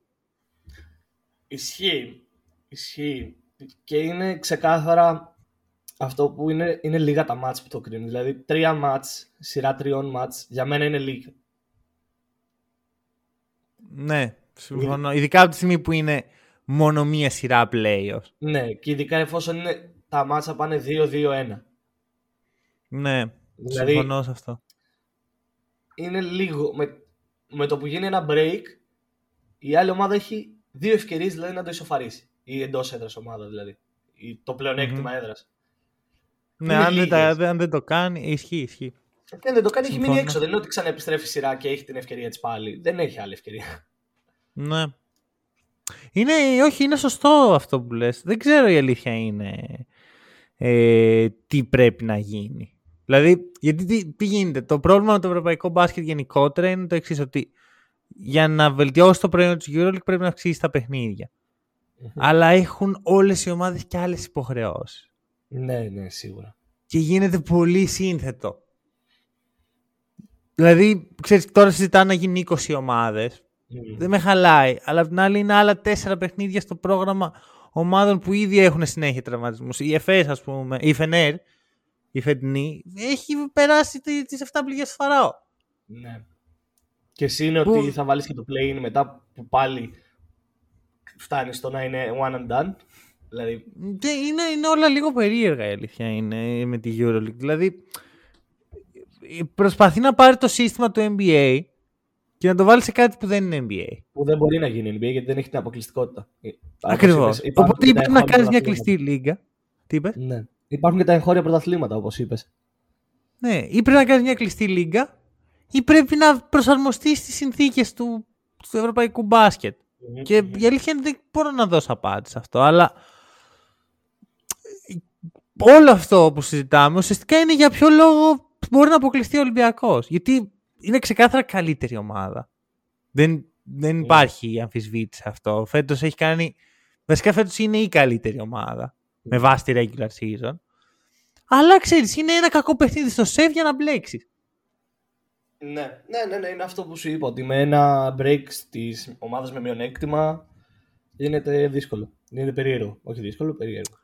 [SPEAKER 2] Ισχύει. Ισχύει. Και είναι ξεκάθαρα αυτό που είναι, είναι λίγα τα μάτς που το κρίνουν. Δηλαδή τρία μάτς, σειρά τριών μάτς, για μένα είναι λίγα.
[SPEAKER 1] Ναι, συμφωνώ. Ειδικά από τη στιγμή που είναι μόνο μία σειρά playoffs.
[SPEAKER 2] Ναι, και ειδικά εφόσον είναι, τα μάτσα πάνε 2-2-1.
[SPEAKER 1] Ναι. Δηλαδή, Συμφωνώ σε αυτό.
[SPEAKER 2] Είναι λίγο. Με, με το που γίνει ένα break, η άλλη ομάδα έχει δύο ευκαιρίες δηλαδή, να το ισοφαρίσει. Η εντός έδρας ομάδας δηλαδή. Το πλεονέκτημα mm-hmm. έδρας.
[SPEAKER 1] Ναι, αν δεν, τα, αν δεν, το κάνει, ισχύει, ισχύει.
[SPEAKER 2] Και αν δεν το κάνει, έχει μείνει έξω. Δεν είναι ότι ξαναεπιστρέφει σειρά και έχει την ευκαιρία της πάλι. Δεν έχει άλλη ευκαιρία.
[SPEAKER 1] Ναι. Είναι, όχι, είναι σωστό αυτό που λες. Δεν ξέρω η αλήθεια είναι ε, τι πρέπει να γίνει. Δηλαδή, γιατί τι, τι γίνεται; Το πρόβλημα με το ευρωπαϊκό μπάσκετ γενικότερα είναι το εξής, ότι για να βελτιώσει το προϊόν της EuroLeague πρέπει να αυξήσεις τα παιχνιδια Αλλά έχουν όλες οι ομάδες και άλλες υποχρεώσεις.
[SPEAKER 2] Ναι, ναι, σίγουρα.
[SPEAKER 1] Και γίνεται πολύ σύνθετο. Δηλαδή, ξέρεις, τώρα συζητάνε να γίνει 20 ομάδες. Δεν με χαλάει. Αλλά απ' την άλλη είναι άλλα 4 παιχνίδια στο πρόγραμμα ομάδων που ήδη έχουν συνέχεια τραυματισμούς. Η ΕΦΕΣ, ας πούμε, η ΦΕΝΕΡ, η φετινή, έχει περάσει τις 7 πληγές Φαράω.
[SPEAKER 2] Ναι. Και εσύ είναι ότι θα βάλεις και το play μετά που πάλι φτάνει στο να είναι one and done. Δηλαδή...
[SPEAKER 1] Είναι, είναι όλα λίγο περίεργα η αλήθεια είναι με τη EuroLeague. Δηλαδή προσπαθεί να πάρει το σύστημα του NBA και να το βάλει σε κάτι που δεν είναι NBA.
[SPEAKER 2] Που δεν μπορεί να γίνει NBA γιατί δεν έχει την αποκλειστικότητα.
[SPEAKER 1] Ακριβώς. Οπότε είπε να κάνεις μια κλειστή λίγα. Τι είπες;
[SPEAKER 2] Ναι. Υπάρχουν και τα εγχώρια πρωταθλήματα όπως είπες.
[SPEAKER 1] Ναι, ή πρέπει να κάνεις μια κλειστή λίγα ή πρέπει να προσαρμοστείς στις συνθήκες του, του ευρωπαϊκού μπάσκετ. Mm-hmm. Και η αλήθεια είναι δεν μπορώ να δώσω απάντηση σε αυτό, αλλά όλο αυτό που συζητάμε ουσιαστικά είναι για ποιο λόγο μπορεί να αποκλειστεί ο Ολυμπιακός. Γιατί είναι ξεκάθαρα καλύτερη ομάδα. Δεν, δεν υπάρχει αμφισβήτηση αυτό. Φέτος έχει κάνει. Βασικά φέτος είναι η καλύτερη ομάδα. Με βάση τη regular season. Αλλά ξέρεις, είναι ένα κακό παιχνίδι στο σεφ για να μπλέξεις.
[SPEAKER 2] Ναι, ναι, ναι, ναι, είναι αυτό που σου είπα. Ότι με ένα break τη ομάδα με μειονέκτημα γίνεται δύσκολο. Είναι περίεργο. Όχι δύσκολο, περίεργο.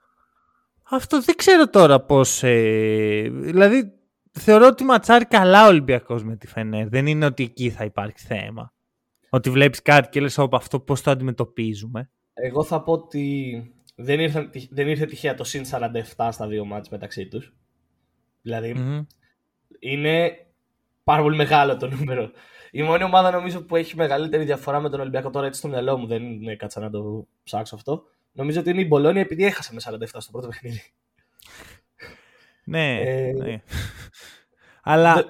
[SPEAKER 1] Αυτό δεν ξέρω τώρα πώς. Ε, δηλαδή, θεωρώ ότι ματσάρει καλά ο Ολυμπιακός με τη Φενέρ. Δεν είναι ότι εκεί θα υπάρχει θέμα. Ότι βλέπεις κάτι και λες, από αυτό πώς το αντιμετωπίζουμε.
[SPEAKER 2] Εγώ θα πω ότι δεν ήρθε, δεν ήρθε τυχαία το συν 47 στα δύο μάτς μεταξύ τους. δηλαδη είναι πάρα πολύ μεγάλο το νούμερο. Η μόνη ομάδα νομίζω που έχει μεγαλύτερη διαφορά με τον Ολυμπιακό τώρα έτσι στο μυαλό μου, δεν έκατσα να το ψάξω αυτό. Νομίζω ότι είναι η Μπολόνια επειδή έχασε με 47 στο πρώτο παιχνίδι.
[SPEAKER 1] Ναι, ε, ναι. Αλλά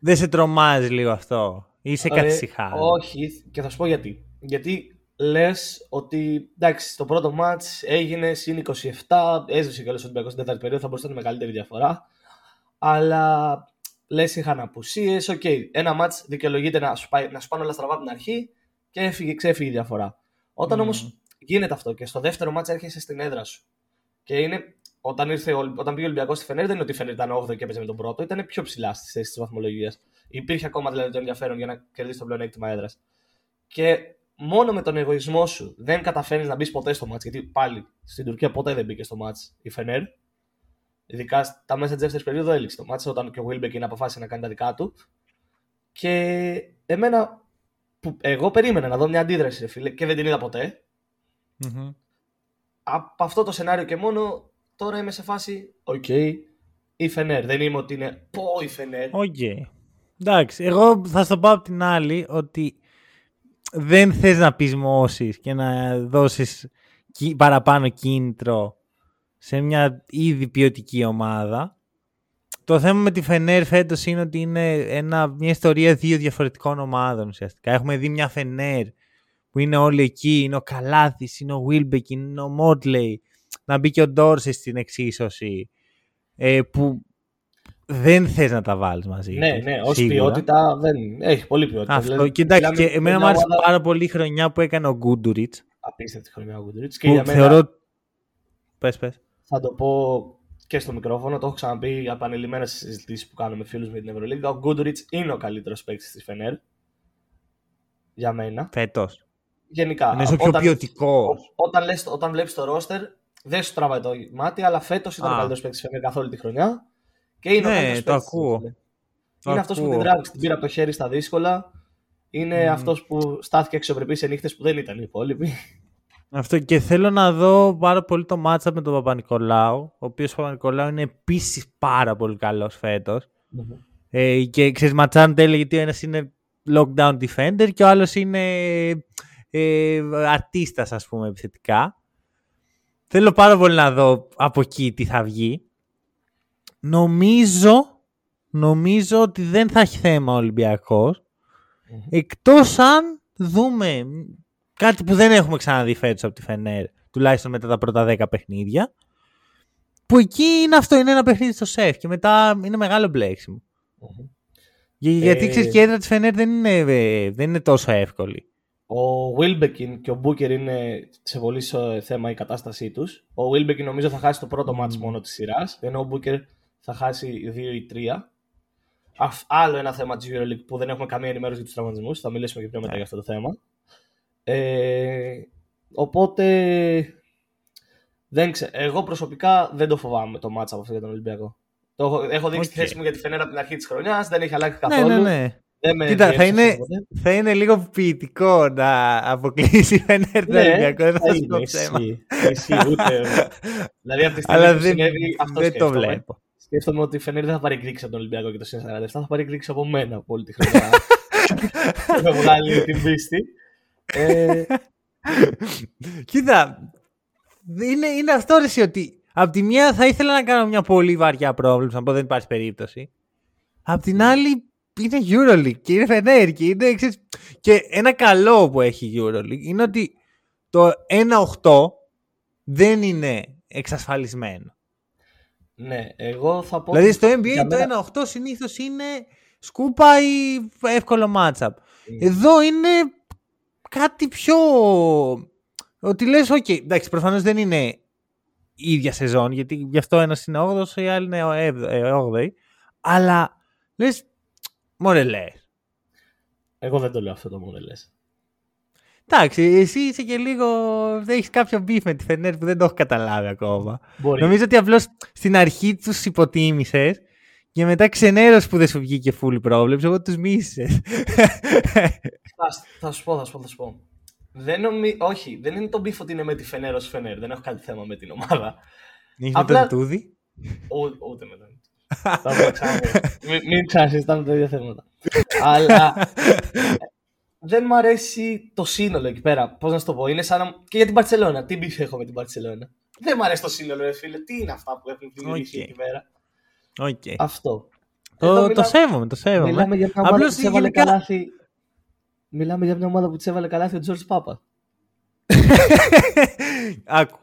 [SPEAKER 1] δεν σε τρομάζει λίγο αυτό. Είσαι καθησυχά.
[SPEAKER 2] Όχι, και θα σου πω γιατί. Γιατί λες ότι εντάξει, στο πρώτο ματς έγινε συν 27, έζησε κιόλα ο Ολυμπιακός στην τέταρτη περίοδο, θα μπορούσε να είναι μεγαλύτερη διαφορά. Αλλά λες είχαν απουσίες. OK, okay, ένα ματς δικαιολογείται να σου, πάει, να σου πάνε όλα στραβά από την αρχή και έφυγε, ξέφυγε η διαφορά. Όταν mm. όμως γίνεται αυτό και στο δεύτερο ματς έρχεσαι στην έδρα σου και είναι όταν, ήρθε, όταν πήγε ο Ολυμπιακός στη Φενέρ, δεν είναι ότι η Φενέρ ήταν 8 και έπαιζε με τον πρώτο, ήταν πιο ψηλά στις θέσεις της βαθμολογίας. Υπήρχε ακόμα δηλαδή το ενδιαφέρον για να κερδίσει το πλεονέκτημα έδρας. Και μόνο με τον εγωισμό σου δεν καταφέρει να μπεις ποτέ στο ματς, γιατί πάλι στην Τουρκία ποτέ δεν μπήκε στο ματς η Φενέρ. Ειδικά στα μέσα της δεύτερης περίοδου έληξε το ματς, όταν και ο Βίλμπεκ είναι αποφάσισε να κάνει τα δικά του. Και εμένα, που εγώ περίμενα να δω μια αντίδραση, φίλε, και δεν την είδα ποτέ. Mm-hmm. Από αυτό το σενάριο και μόνο Τώρα είμαι σε φάση, οκ, okay, η Φενέρ. Δεν είμαι ότι είναι πω η Φενέρ.
[SPEAKER 1] Οκ. Okay. Εντάξει, εγώ θα σου πω από την άλλη ότι δεν θες να πεισμώσεις και να δώσεις παραπάνω κίνητρο σε μια ήδη ποιοτική ομάδα. Το θέμα με τη Φενέρ φέτος είναι ότι είναι ένα, μια ιστορία δύο διαφορετικών ομάδων ουσιαστικά. Έχουμε δει μια Φενέρ που είναι όλοι εκεί, είναι ο Καλάθης, είναι ο Βίλμπεκ, είναι ο Μότλεϊ, να μπει και ο Ντόρση στην εξίσωση ε, που δεν θες να τα βάλεις μαζί.
[SPEAKER 2] Ναι, ναι, ως ποιότητα δεν έχει πολύ ποιότητα.
[SPEAKER 1] Αυτό. Δηλαδή, κοιτάξτε, και εμένα μου άρεσε πάρα πολύ η χρονιά που έκανε ο Γκούντουριτ.
[SPEAKER 2] Απίστευτη χρονιά ο Γκούντουριτ.
[SPEAKER 1] Και για μένα, θεωρώ. Πες, πες.
[SPEAKER 2] Θα το πω και στο μικρόφωνο, το έχω ξαναπεί επανειλημμένε συζητήσεις που κάνουμε με φίλους με την Ευρωλίγκα. Ο Γκούντουριτ είναι ο καλύτερος παίκτης της Φενέρ. Για μένα.
[SPEAKER 1] Φέτος.
[SPEAKER 2] Γενικά.
[SPEAKER 1] Είναι ο πιο ποιοτικό.
[SPEAKER 2] Όταν, όταν βλέπεις το ρόστερ, δεν σου τραβάει το μάτι, αλλά φέτος ήταν ο καλύτερος παίκτης Φενέρ καθ' όλη τη χρονιά. Και είναι
[SPEAKER 1] ναι, ο το ακούω.
[SPEAKER 2] Είναι αυτός που την τράβηξε, την πήρα από το χέρι στα δύσκολα. Είναι mm. αυτός που στάθηκε αξιοπρεπής σε νύχτες που δεν ήταν οι υπόλοιποι.
[SPEAKER 1] Αυτό και θέλω να δω πάρα πολύ το μάτσα με τον Παπα-Νικολάου, ο οποίος Παπα-Νικολάου είναι επίσης πάρα πολύ καλός φέτος. Mm-hmm. Ε, και ξέρεις, ματσάνονται γιατί ο ένας είναι lockdown defender και ο άλλος είναι ε, αρτίστας ας πούμε επιθετικά. Θέλω πάρα πολύ να δω από εκεί τι θα βγει. Νομίζω, νομίζω ότι δεν θα έχει θέμα ο Ολυμπιακός. Εκτός αν δούμε κάτι που δεν έχουμε ξαναδεί φέτος από τη Φενέρ, τουλάχιστον μετά τα πρώτα 10 παιχνίδια, που εκεί είναι αυτό, είναι ένα παιχνίδι στο σεφ και μετά είναι μεγάλο μπλέξιμο. Γιατί ε... ξέρεις και η έδρα της Φενέρ δεν είναι, ε, δεν είναι τόσο εύκολη.
[SPEAKER 2] Ο Wilbekin και ο Booker είναι σε πολύ θέμα η κατάστασή τους. Ο Wilbekin νομίζω θα χάσει το πρώτο mm. μόνο της σειράς, ενώ ο Booker θα χάσει 2 ή 3. Άλλο ένα θέμα της EuroLeague που δεν έχουμε καμία ενημέρωση για τους τραυματισμούς. Θα μιλήσουμε και πιο μετά yeah. για αυτό το θέμα. Ε, οπότε. Δεν ξέρω. Εγώ προσωπικά δεν το φοβάμαι το μάτσα από αυτό για τον Ολυμπιακό. Το έχω, έχω δείξει okay. τη θέση μου για τη Φενέρα από την αρχή της χρονιάς. Δεν έχει αλλάξει καθόλου.
[SPEAKER 1] Ναι, ναι, ναι. Κοίτα, θα είναι, θα είναι λίγο ποιητικό να αποκλείσει η Φενέρ τον Ολυμπιακό. Δεν θα σου πω ψέμα.
[SPEAKER 2] Ισχύει, ούτε. [LAUGHS] δηλαδή από τη στιγμή
[SPEAKER 1] Αλλά
[SPEAKER 2] που
[SPEAKER 1] δεν,
[SPEAKER 2] συνέβη αυτό
[SPEAKER 1] δεν το
[SPEAKER 2] σκέφτομαι.
[SPEAKER 1] βλέπω.
[SPEAKER 2] Σκέφτομαι ότι η Φενέρ δεν θα πάρει εκδίκηση από τον Ολυμπιακό και το συν 47, θα πάρει εκδίκηση από μένα από όλη τη χρονιά. [LAUGHS] θα βγάλει την πίστη. Ε,
[SPEAKER 1] Κοίτα, είναι, είναι αυτό ρε, εσύ, ότι από τη μία θα ήθελα να κάνω μια πολύ βαριά πρόβλημα, να πω δεν υπάρχει περίπτωση. Απ' την άλλη είναι Euroleague και είναι Fener και είναι ξέρεις, Και ένα καλό που έχει η Euroleague είναι ότι το 1-8 δεν είναι εξασφαλισμένο.
[SPEAKER 2] Ναι, εγώ θα πω.
[SPEAKER 1] Δηλαδή
[SPEAKER 2] ότι
[SPEAKER 1] στο
[SPEAKER 2] για
[SPEAKER 1] NBA
[SPEAKER 2] μένα-
[SPEAKER 1] το 1-8 συνήθως είναι σκούπα ή εύκολο matchup. Εδώ είναι κάτι πιο... Ότι λες, οκ, εντάξει, προφανώς δεν είναι η ίδια σεζόν, γιατί γι' αυτό ένας είναι 8ος, η άλλη είναι 8η, αλλά λες, μωρέ λες.
[SPEAKER 2] Εγώ δεν το λέω αυτό το μόνο λες.
[SPEAKER 1] Εντάξει, εσύ είσαι και λίγο. Δεν έχεις κάποιο beef με τη Φενέρ που δεν το έχω καταλάβει ακόμα.
[SPEAKER 2] Μπορεί.
[SPEAKER 1] Νομίζω ότι απλώς στην αρχή τους υποτίμησες και μετά ξενέρωσες που δεν σου βγήκε full πρόβλεψη, εγώ τους μίσησες.
[SPEAKER 2] Θα, θα σου πω, θα σου πω, θα σου πω. Δεν νομι... Όχι, δεν είναι το beef ότι είναι με τη Φενέρ ως Φενέρ. Δεν έχω κάτι θέμα με την ομάδα.
[SPEAKER 1] Έχει
[SPEAKER 2] Απλά-
[SPEAKER 1] τον Τούδη.
[SPEAKER 2] Ού- ούτε με τον. Θα πω ξανά. Μην, μην ξανασυζητάμε τα ίδια θέματα. Αλλά δεν μου αρέσει το σύνολο εκεί πέρα. Πώς να σου το πω, είναι σαν να. και για την Μπαρσελόνα. Τι beef έχω με την Μπαρσελόνα. Δεν μου αρέσει το σύνολο, ρε φίλε. Τι είναι αυτά που έχουν δημιουργήσει
[SPEAKER 1] Οκ.
[SPEAKER 2] εκεί πέρα;
[SPEAKER 1] Οκ.
[SPEAKER 2] Αυτό. Εδώ
[SPEAKER 1] Το, το
[SPEAKER 2] μιλά-
[SPEAKER 1] σέβομαι, το σέβομαι.
[SPEAKER 2] Μιλάμε για μια ομάδα
[SPEAKER 1] Απλώς
[SPEAKER 2] που της έβαλε
[SPEAKER 1] γενικά-
[SPEAKER 2] καλάθι. Μιλάμε για μια ομάδα που τη έβαλε καλάθι ο Τζορτζ Πάπα. [LAUGHS]
[SPEAKER 1] Άκου.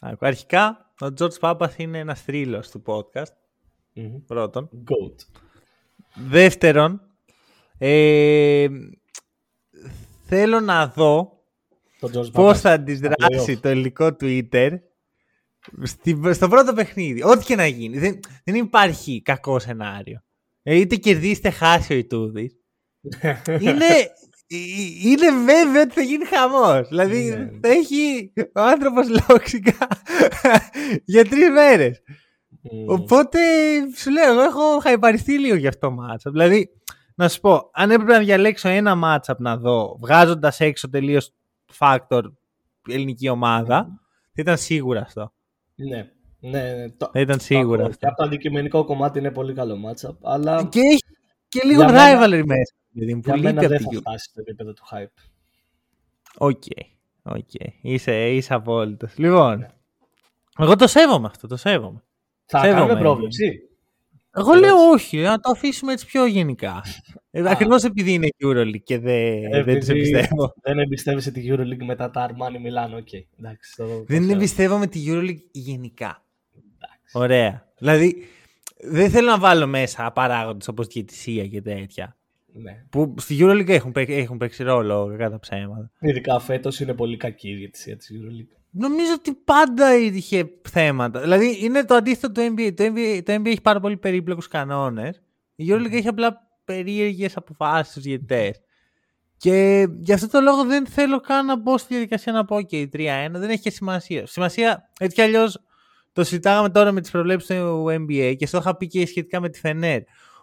[SPEAKER 1] Άκου. Αρχικά, ο George Πάπας είναι ένας θρύλος του podcast. Πρώτον.
[SPEAKER 2] Goat.
[SPEAKER 1] Δεύτερον, ε, θέλω να δω
[SPEAKER 2] Το George
[SPEAKER 1] πώς
[SPEAKER 2] Papa.
[SPEAKER 1] θα αντιδράσει
[SPEAKER 2] playoff.
[SPEAKER 1] το ελληνικό Twitter στη- στο πρώτο παιχνίδι. Ό,τι και να γίνει. Δεν, δεν υπάρχει κακό σενάριο. Ε, είτε κερδίσει είτε χάσει ο Ιτούδης. [LAUGHS] είναι, ε, είναι βέβαιο ότι θα γίνει χαμός. Δηλαδή
[SPEAKER 2] Ναι.
[SPEAKER 1] θα έχει ο άνθρωπος λόξικα [LAUGHS] για τρεις μέρες.
[SPEAKER 2] Μμμ.
[SPEAKER 1] Οπότε σου λέω, εγώ έχω χαϊπαριστεί λίγο για αυτό το matchup. Δηλαδή, να σου πω, αν έπρεπε να διαλέξω ένα matchup να δω, βγάζοντας έξω τελείως factor ελληνική ομάδα, θα ήταν σίγουρα αυτό.
[SPEAKER 2] Ναι. Ναι, ναι. Το...
[SPEAKER 1] Θα ήταν σίγουρα
[SPEAKER 2] το ακούω.
[SPEAKER 1] αυτό.
[SPEAKER 2] Και από το αντικειμενικό κομμάτι είναι πολύ καλό matchup. Αλλά
[SPEAKER 1] Και έχει και λίγο
[SPEAKER 2] Για μένα-
[SPEAKER 1] rivalry μέσα. Δηλαδή, που
[SPEAKER 2] για
[SPEAKER 1] λείπει
[SPEAKER 2] μένα
[SPEAKER 1] από
[SPEAKER 2] δεν
[SPEAKER 1] την
[SPEAKER 2] θα
[SPEAKER 1] Euro.
[SPEAKER 2] φτάσει στο επίπεδο του hype.
[SPEAKER 1] Οκ. Οκ. Είσαι, είσαι απόλυτο. Λοιπόν, εγώ το σέβομαι αυτό, το σέβομαι.
[SPEAKER 2] Θα
[SPEAKER 1] Σέβομαι,
[SPEAKER 2] κάνουμε
[SPEAKER 1] ναι.
[SPEAKER 2] πρόβλεψη.
[SPEAKER 1] Εγώ λέω όχι, να το αφήσουμε έτσι πιο γενικά. Ε, [LAUGHS]
[SPEAKER 2] Α.
[SPEAKER 1] Ακριβώς επειδή είναι EuroLeague και δεν, δεν του
[SPEAKER 2] Επειδή
[SPEAKER 1] εμπιστεύω.
[SPEAKER 2] Δεν εμπιστεύεσαι τη EuroLeague μετά τα Αρμάνι Μιλάνο. Οκ. Εντάξει. Το, το
[SPEAKER 1] Δεν
[SPEAKER 2] ξέρω.
[SPEAKER 1] εμπιστεύομαι τη EuroLeague γενικά.
[SPEAKER 2] Εντάξει.
[SPEAKER 1] Ωραία. Δηλαδή, δεν θέλω να βάλω μέσα παράγοντες όπως διαιτησία και τέτοια.
[SPEAKER 2] Ναι.
[SPEAKER 1] Που στη EuroLeague έχουν, παί- έχουν παίξει ρόλο κατά ψέματα.
[SPEAKER 2] Ειδικά φέτος είναι πολύ κακή η διαιτησία της EuroLeague.
[SPEAKER 1] Νομίζω ότι πάντα είχε θέματα. Δηλαδή, είναι το αντίθετο του NBA. Το NBA, το NBA έχει πάρα πολύ περίπλοκους κανόνες. Η EuroLeague έχει απλά περίεργες αποφάσεις στους διαιτητές. Και γι' αυτό το λόγο δεν θέλω καν να μπω στη διαδικασία να πω OK, 3-1. Δεν έχει και σημασία. Σημασία, έτσι κι αλλιώς το συζητάγαμε τώρα με τις προβλέψεις του NBA και στο είχα πει και σχετικά με τη Φενέρ.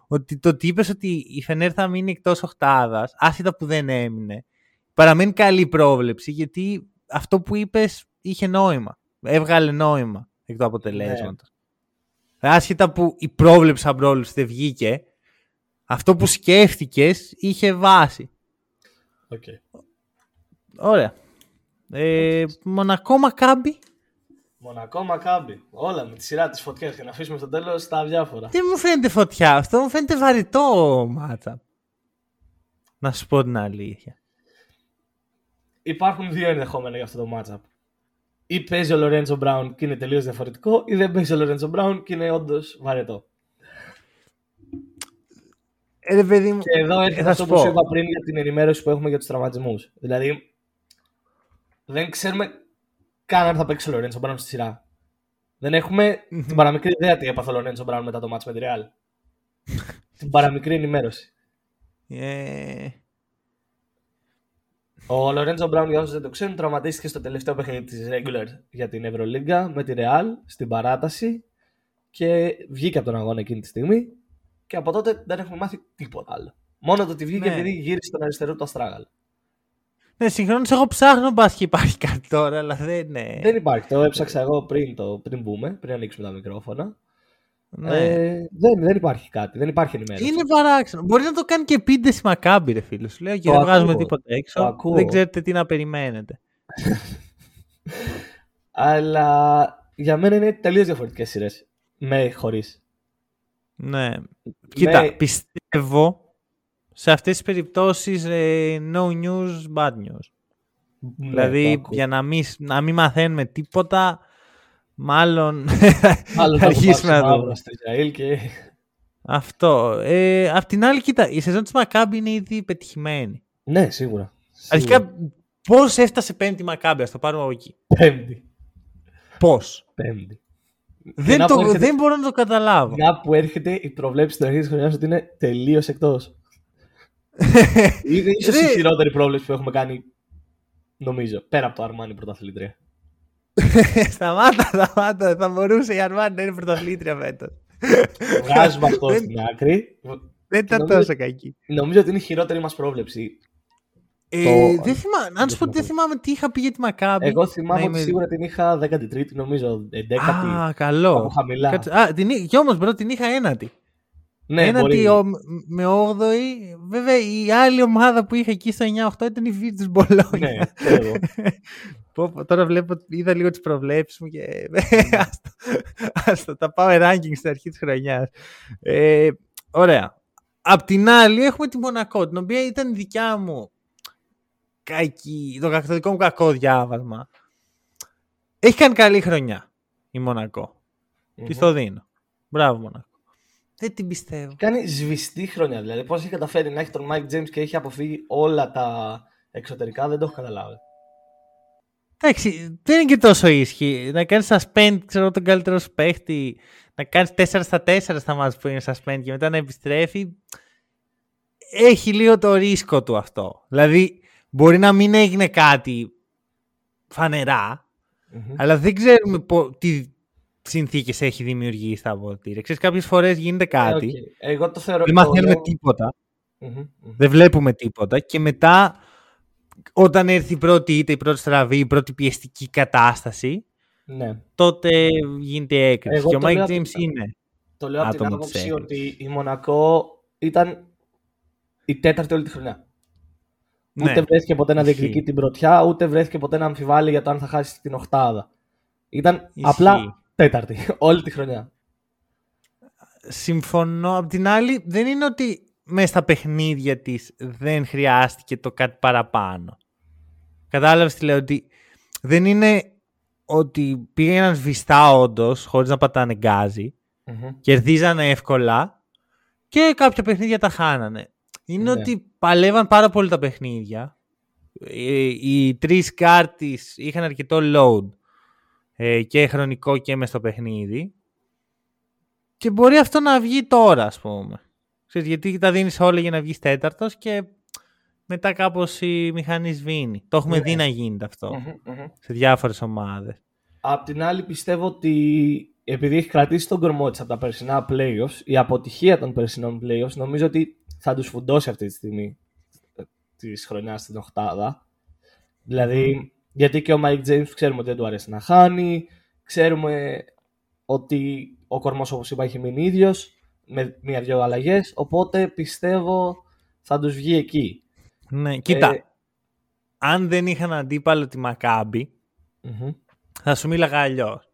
[SPEAKER 1] Ότι το ότι είπες ότι η Φενέρ θα μείνει εκτός οχτάδας, άσχετα που δεν έμεινε, παραμένει καλή πρόβλεψη γιατί αυτό που είπες είχε νόημα. Έβγαλε νόημα εκ του αποτελέσματος. Άσχετα που η πρόβλεψη σαν πρόβλεψη δεν βγήκε, αυτό που σκέφτηκες είχε βάση.
[SPEAKER 2] Οκ.
[SPEAKER 1] Ωραία. Ε, Μονακό Μακάμπι.
[SPEAKER 2] Μονακό Μακάμπι. Όλα με τη σειρά της φωτιάς και να αφήσουμε στο τέλος τα διάφορα.
[SPEAKER 1] Δεν μου φαίνεται φωτιά αυτό, μου φαίνεται βαρετό ματς. Να σου πω την αλήθεια.
[SPEAKER 2] Υπάρχουν δύο ενδεχόμενα για αυτό το matchup. Ή παίζει ο Λορέντζο Μπράουν και είναι τελείως διαφορετικό, ή δεν παίζει ο Λορέντζο Μπράουν και είναι όντως βαρετό.
[SPEAKER 1] Ε, ρε παιδί μου,
[SPEAKER 2] Και εδώ
[SPEAKER 1] ε,
[SPEAKER 2] έρχεται
[SPEAKER 1] θα
[SPEAKER 2] αυτό
[SPEAKER 1] σου
[SPEAKER 2] που σου
[SPEAKER 1] πω.
[SPEAKER 2] είπα πριν για την ενημέρωση που έχουμε για τους τραυματισμούς. Δηλαδή, δεν ξέρουμε καν αν θα παίξει ο Λορέντζο Μπράουν στη σειρά. Δεν έχουμε την παραμικρή ιδέα τι έπαθε ο Λορέντζο Μπράουν μετά το match με τη Real. [LAUGHS] την παραμικρή ενημέρωση.
[SPEAKER 1] Ε,
[SPEAKER 2] Ο Λορέντζο Μπράουν, για όσους δεν το ξέρουν, τραυματίστηκε στο τελευταίο παιχνίδι της regular για την Ευρωλίγκα με τη Real στην παράταση και βγήκε από τον αγώνα εκείνη τη στιγμή. Και από τότε δεν έχουμε μάθει τίποτα άλλο. Μόνο το ότι βγήκε ναι. επειδή γύρισε στον αριστερό του Αστράγαλ.
[SPEAKER 1] Ναι, συγχρόνως εγώ ψάχνω μπας και υπάρχει κάτι τώρα, αλλά δεν είναι.
[SPEAKER 2] Δεν υπάρχει. Το έψαξα εγώ πριν, το, πριν μπούμε, πριν ανοίξουμε τα μικρόφωνα. Ναι. Ε, δεν, δεν υπάρχει κάτι, δεν υπάρχει ενημέρωση.
[SPEAKER 1] Είναι παράξενο. Μπορείς να το κάνει και πίντε στη Μακάμπη, ρε φίλο. Λέω και δεν βγάζουμε τίποτα έξω. Δεν ξέρετε τι να περιμένετε. [LAUGHS]
[SPEAKER 2] αλλά για μένα είναι τελείως διαφορετικές σειρές. Με χωρίς.
[SPEAKER 1] Ναι. Κοίτα, πιστεύω σε αυτές τις περιπτώσεις ε, no news, bad news. Ναι, δηλαδή για να μην, να μην μαθαίνουμε τίποτα, μάλλον
[SPEAKER 2] θα [LAUGHS] αρχίσουμε να δούμε. Και...
[SPEAKER 1] Αυτό. Ε, απ' την άλλη, κοίτα, η σεζόν της Μακάμπη είναι ήδη πετυχημένη.
[SPEAKER 2] Ναι, σίγουρα.
[SPEAKER 1] Αρχικά, πώς έφτασε πέμπτη Μακάμπη, ας το πάρουμε από εκεί.
[SPEAKER 2] Πέμπτη.
[SPEAKER 1] Πώς.
[SPEAKER 2] Πέμπτη.
[SPEAKER 1] Δεν, το, έρχεται... δεν μπορώ να το καταλάβω.
[SPEAKER 2] Μια που έρχεται η προβλέψη στην αρχής της χρονιάς ότι είναι τελείως εκτός. [LAUGHS] είναι ίσως η χειρότερη πρόβλεψη που έχουμε κάνει, νομίζω, πέρα από το Αρμάνι πρωταθλήτρια. [LAUGHS]
[SPEAKER 1] σταμάτα, σταμάτα. Θα μπορούσε η Αρμάνι να είναι πρωταθλήτρια φέτος.
[SPEAKER 2] Βγάζουμε αυτό στην άκρη.
[SPEAKER 1] Δεν ήταν τόσο κακή.
[SPEAKER 2] Νομίζω ότι είναι η χειρότερη μας πρόβλεψη.
[SPEAKER 1] Ε, το... δεν θυμάμαι, αν σου πω ότι δεν θυμάμαι τι είχα πει για τη Μακάμπι.
[SPEAKER 2] Εγώ θυμάμαι ότι σίγουρα την είχα 13η, νομίζω. 11η.
[SPEAKER 1] Α, καλό.
[SPEAKER 2] Από χαμηλά.
[SPEAKER 1] Α, την... Και όμως, bro, την είχα ένατη.
[SPEAKER 2] Ναι,
[SPEAKER 1] ένατη ο... με 8η. Βέβαια, η άλλη ομάδα που είχα εκεί στο 9-8 ήταν η Virtus Bologna.
[SPEAKER 2] Ναι, [LAUGHS]
[SPEAKER 1] Τώρα βλέπω, είδα λίγο τις προβλέψεις μου και. [LAUGHS] Άστο, τα πάω ranking στην αρχή της χρονιάς. Ε, ωραία. Απ' την άλλη, έχουμε τη Μονακό, την οποία ήταν δικιά μου κακή, το, δικό μου κακό διάβασμα. Έχει κάνει καλή χρονιά η Μονακό. Mm-hmm. Τη το δίνω. Μπράβο, Μονακό. Δεν την πιστεύω.
[SPEAKER 2] Κάνει σβηστή χρονιά. Δηλαδή, πώς έχει καταφέρει να έχει τον Mike James και έχει αποφύγει όλα τα εξωτερικά, δεν το έχω καταλάβει.
[SPEAKER 1] Εντάξει, δεν είναι και τόσο ίσχυ. Να κάνεις suspend, ξέρω τον καλύτερο σου παίχτη, να κάνεις 4 στα 4 στα μάτια που είναι suspend και μετά να επιστρέφει. Έχει λίγο το ρίσκο του αυτό. Δηλαδή, Μπορεί να μην έγινε κάτι αλλά δεν ξέρουμε τι συνθήκες έχει δημιουργήσει τα αποδοτήρια. Ξέρεις, κάποιες φορές γίνεται κάτι,
[SPEAKER 2] okay. Εγώ το θεωρώ,
[SPEAKER 1] δεν μαθαίνουμε τίποτα, δεν βλέπουμε τίποτα και μετά όταν έρθει η πρώτη είτε η πρώτη στραβή, η πρώτη πιεστική κατάσταση,
[SPEAKER 2] ναι.
[SPEAKER 1] τότε γίνεται έκρηξη. και ο Mike James είναι.
[SPEAKER 2] Το λέω από την άποψη ότι η Μονακό ήταν η τέταρτη όλη τη χρονιά. Ναι. Ούτε βρέθηκε ποτέ να διεκδικεί την πρωτιά, ούτε βρέθηκε ποτέ να αμφιβάλλει για το αν θα χάσει την οχτάδα. Ήταν απλά τέταρτη [LAUGHS] όλη τη χρονιά.
[SPEAKER 1] Συμφωνώ. Απ' την άλλη, δεν είναι ότι μέσα στα παιχνίδια της δεν χρειάστηκε το κάτι παραπάνω. Κατάλαβες τι λέω, ότι δεν είναι ότι πήγαιναν σβηστά όντως, χωρίς να πατάνε γκάζι, mm-hmm. κερδίζανε εύκολα και κάποια παιχνίδια τα χάνανε είναι ναι. ότι παλεύαν πάρα πολύ τα παιχνίδια. Οι, οι τρεις κάρτες είχαν αρκετό load ε, και χρονικό και μέσα στο παιχνίδι. Και μπορεί αυτό να βγει τώρα, ας πούμε. Ξέρεις, γιατί τα δίνεις όλα για να βγεις τέταρτος και μετά κάπως η μηχανή σβήνει. Το έχουμε ναι. δει να γίνεται σε διάφορες ομάδες.
[SPEAKER 2] Απ' την άλλη πιστεύω ότι επειδή έχει κρατήσει τον κορμό της από τα περσινά playoffs, η αποτυχία των περσινών playoffs νομίζω ότι θα τους φουντώσει αυτή τη στιγμή της χρονιάς στην Οχτάδα. Δηλαδή, γιατί και ο Mike James ξέρουμε ότι δεν του αρέσει να χάνει, ξέρουμε ότι ο κορμός όπως είπα έχει μείνει ίδιος με μία-δυο αλλαγές. Οπότε πιστεύω θα τους βγει εκεί.
[SPEAKER 1] Ναι, κοίτα. Ε, αν δεν είχαν αντίπαλο τη μακαμπη θα σου μίλαγα αλλιώς.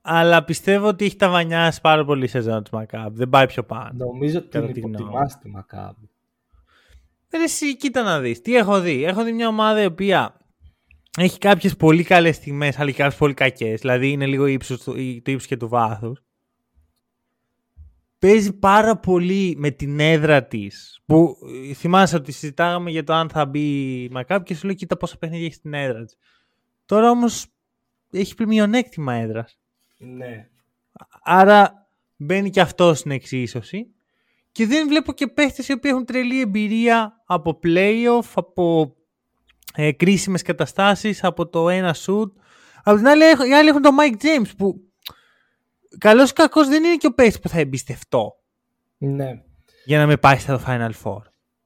[SPEAKER 1] Αλλά πιστεύω ότι έχει ταβανιάσει πάρα πολύ η σεζόν του Μακάμπ. Δεν πάει πιο πάνω.
[SPEAKER 2] Νομίζω ότι την υποτιμάς τη Μακάμπ.
[SPEAKER 1] Δεν εσύ, κοίτα να δεις. Τι έχω δει. Έχω δει μια ομάδα η οποία έχει κάποιες πολύ καλές στιγμές, αλλά και κάποιες πολύ κακές. Δηλαδή είναι λίγο ύψος, το ύψος και του βάθους. Παίζει πάρα πολύ με την έδρα της. Που θυμάσαι ότι συζητάγαμε για το αν θα μπει η Μακάμπ και σου λέει: Κοίτα πόσα παιχνίδια έχει στην έδρα της. Τώρα όμως έχει πλημμυονέκτημα έδρας.
[SPEAKER 2] Ναι.
[SPEAKER 1] Άρα μπαίνει και αυτό στην εξίσωση. Και δεν βλέπω και παίχτες οι οποίοι έχουν τρελή εμπειρία από playoff, από ε, κρίσιμες καταστάσεις, από το ένα shoot. Από την άλλη, οι άλλοι έχουν τον Mike James που καλός ή κακός δεν είναι και ο παίχτης που θα εμπιστευτώ.
[SPEAKER 2] Ναι.
[SPEAKER 1] για να με πάει στο Final Four.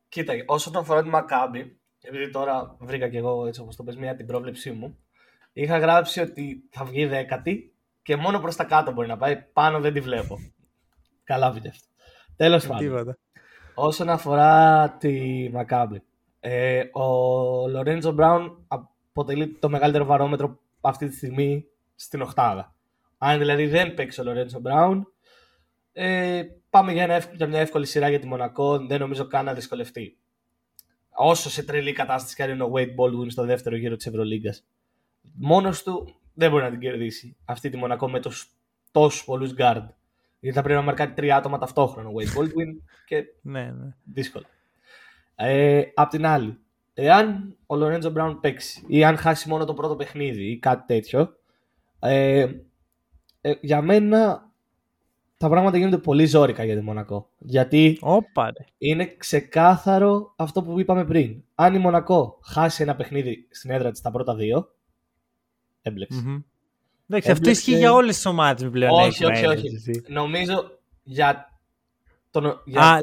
[SPEAKER 2] Κοίτα, όσον αφορά τη Μακάμπη, επειδή τώρα βρήκα και εγώ έτσι όπως το πες μια την πρόβλεψή μου, είχα γράψει ότι θα βγει δέκατη και μόνο προς τα κάτω μπορεί να πάει, πάνω δεν τη βλέπω. [LAUGHS] Καλά βγήκε αυτό. Τέλος πάντων. Όσον αφορά τη Μακάμπη, ε, ο Λορέντζο Μπράουν αποτελεί το μεγαλύτερο βαρόμετρο αυτή τη στιγμή στην οχτάδα. Αν δηλαδή δεν παίξει ο Λορέντζο Μπράουν, ε, πάμε για, ένα, για μια εύκολη σειρά για τη Μονακό. Δεν νομίζω καν να δυσκολευτεί. Όσο σε τρελή κατάσταση κάνει ο Wade Baldwin στο δεύτερο γύρο της Ευρωλίγκας. Μόνος του δεν μπορεί να την κερδίσει αυτή τη Μονακό με τόσους πολλούς guard. Γιατί θα πρέπει να μαρκάρει τρία άτομα ταυτόχρονα ο Wade [LAUGHS] Baldwin και
[SPEAKER 1] ναι, ναι.
[SPEAKER 2] δύσκολο. Ε, απ' την άλλη, εάν ο Λορέντζο Μπράουν παίξει ή αν χάσει μόνο το πρώτο παιχνίδι ή κάτι τέτοιο, ε, ε, για μένα τα πράγματα γίνονται πολύ ζώρικα για τη Μονακό. Γιατί
[SPEAKER 1] Όπα,
[SPEAKER 2] είναι ξεκάθαρο αυτό που είπαμε πριν. Αν η Μονακό χάσει ένα παιχνίδι στην έδρα της τα πρώτα δύο, έμπλεξε.
[SPEAKER 1] Mm-hmm. Εντάξει, αυτό ισχύει για όλες τις ομάδες πλέον.
[SPEAKER 2] Όχι, όχι, όχι. Νομίζω για. Τον, για...
[SPEAKER 1] Α,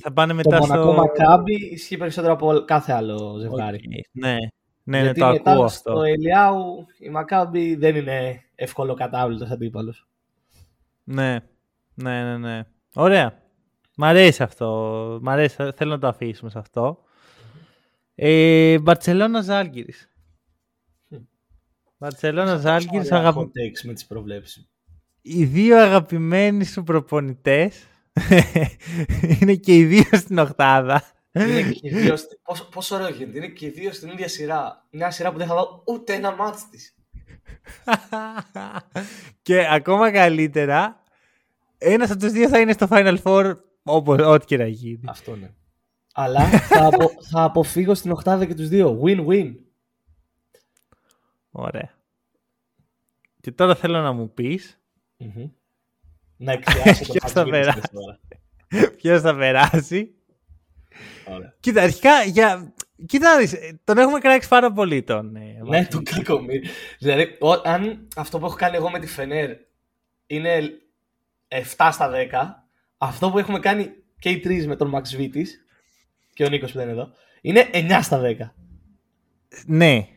[SPEAKER 1] θα πάνε μετά
[SPEAKER 2] το Μονακό Μακάμπι ισχύει περισσότερο από κάθε άλλο ζευγάρι.
[SPEAKER 1] Okay. Ναι, ναι, ναι, το ακούω αυτό.
[SPEAKER 2] Στο Ελιάου η Μακάμπι δεν είναι εύκολο κατάβλητο αντίπαλος.
[SPEAKER 1] Ναι, ναι, ναι, ναι. Ωραία. Μ' αρέσει αυτό. Μ' αρέσει. Θέλω να το αφήσουμε σε αυτό. Ε, Μπαρτσελώνα Ζάλγκυρη. Μπαρτσελώνα Ζάλγκυρη.
[SPEAKER 2] Αγαπη... με τις προβλέψεις.
[SPEAKER 1] Οι δύο αγαπημένοι σου προπονητές [LAUGHS] είναι και οι δύο στην Οχτάδα.
[SPEAKER 2] Είναι και οι δύο, πόσο, πόσο ωραίο γίνεται. Είναι και οι δύο στην ίδια σειρά. Μια σειρά που δεν θα δω ούτε ένα μάτς της.
[SPEAKER 1] Και ακόμα καλύτερα, ένας από τους δύο θα είναι στο Final Four όπως, ό,τι και να γίνει.
[SPEAKER 2] Αυτό ναι. Αλλά θα, απο, θα αποφύγω στην οχτάδα και τους δύο. Win-win.
[SPEAKER 1] Ωραία. Και τώρα θέλω να μου πεις
[SPEAKER 2] mm-hmm. να εκθιάσω το [LAUGHS]
[SPEAKER 1] Ποιος θα περάσει; Ποιος θα περάσει; Κοίτα, αρχικά για... Κοίτα, τον έχουμε κράξει πάρα πολύ τον. Ε,
[SPEAKER 2] ναι, τον κακομίρι. Δηλαδή, αν αυτό που έχω κάνει εγώ με τη Φενέρ είναι 7 στα 10, αυτό που έχουμε κάνει και οι τρεις με τον Max Vitis και ο Νίκος που δεν είναι εδώ, είναι 9 στα 10.
[SPEAKER 1] Ναι.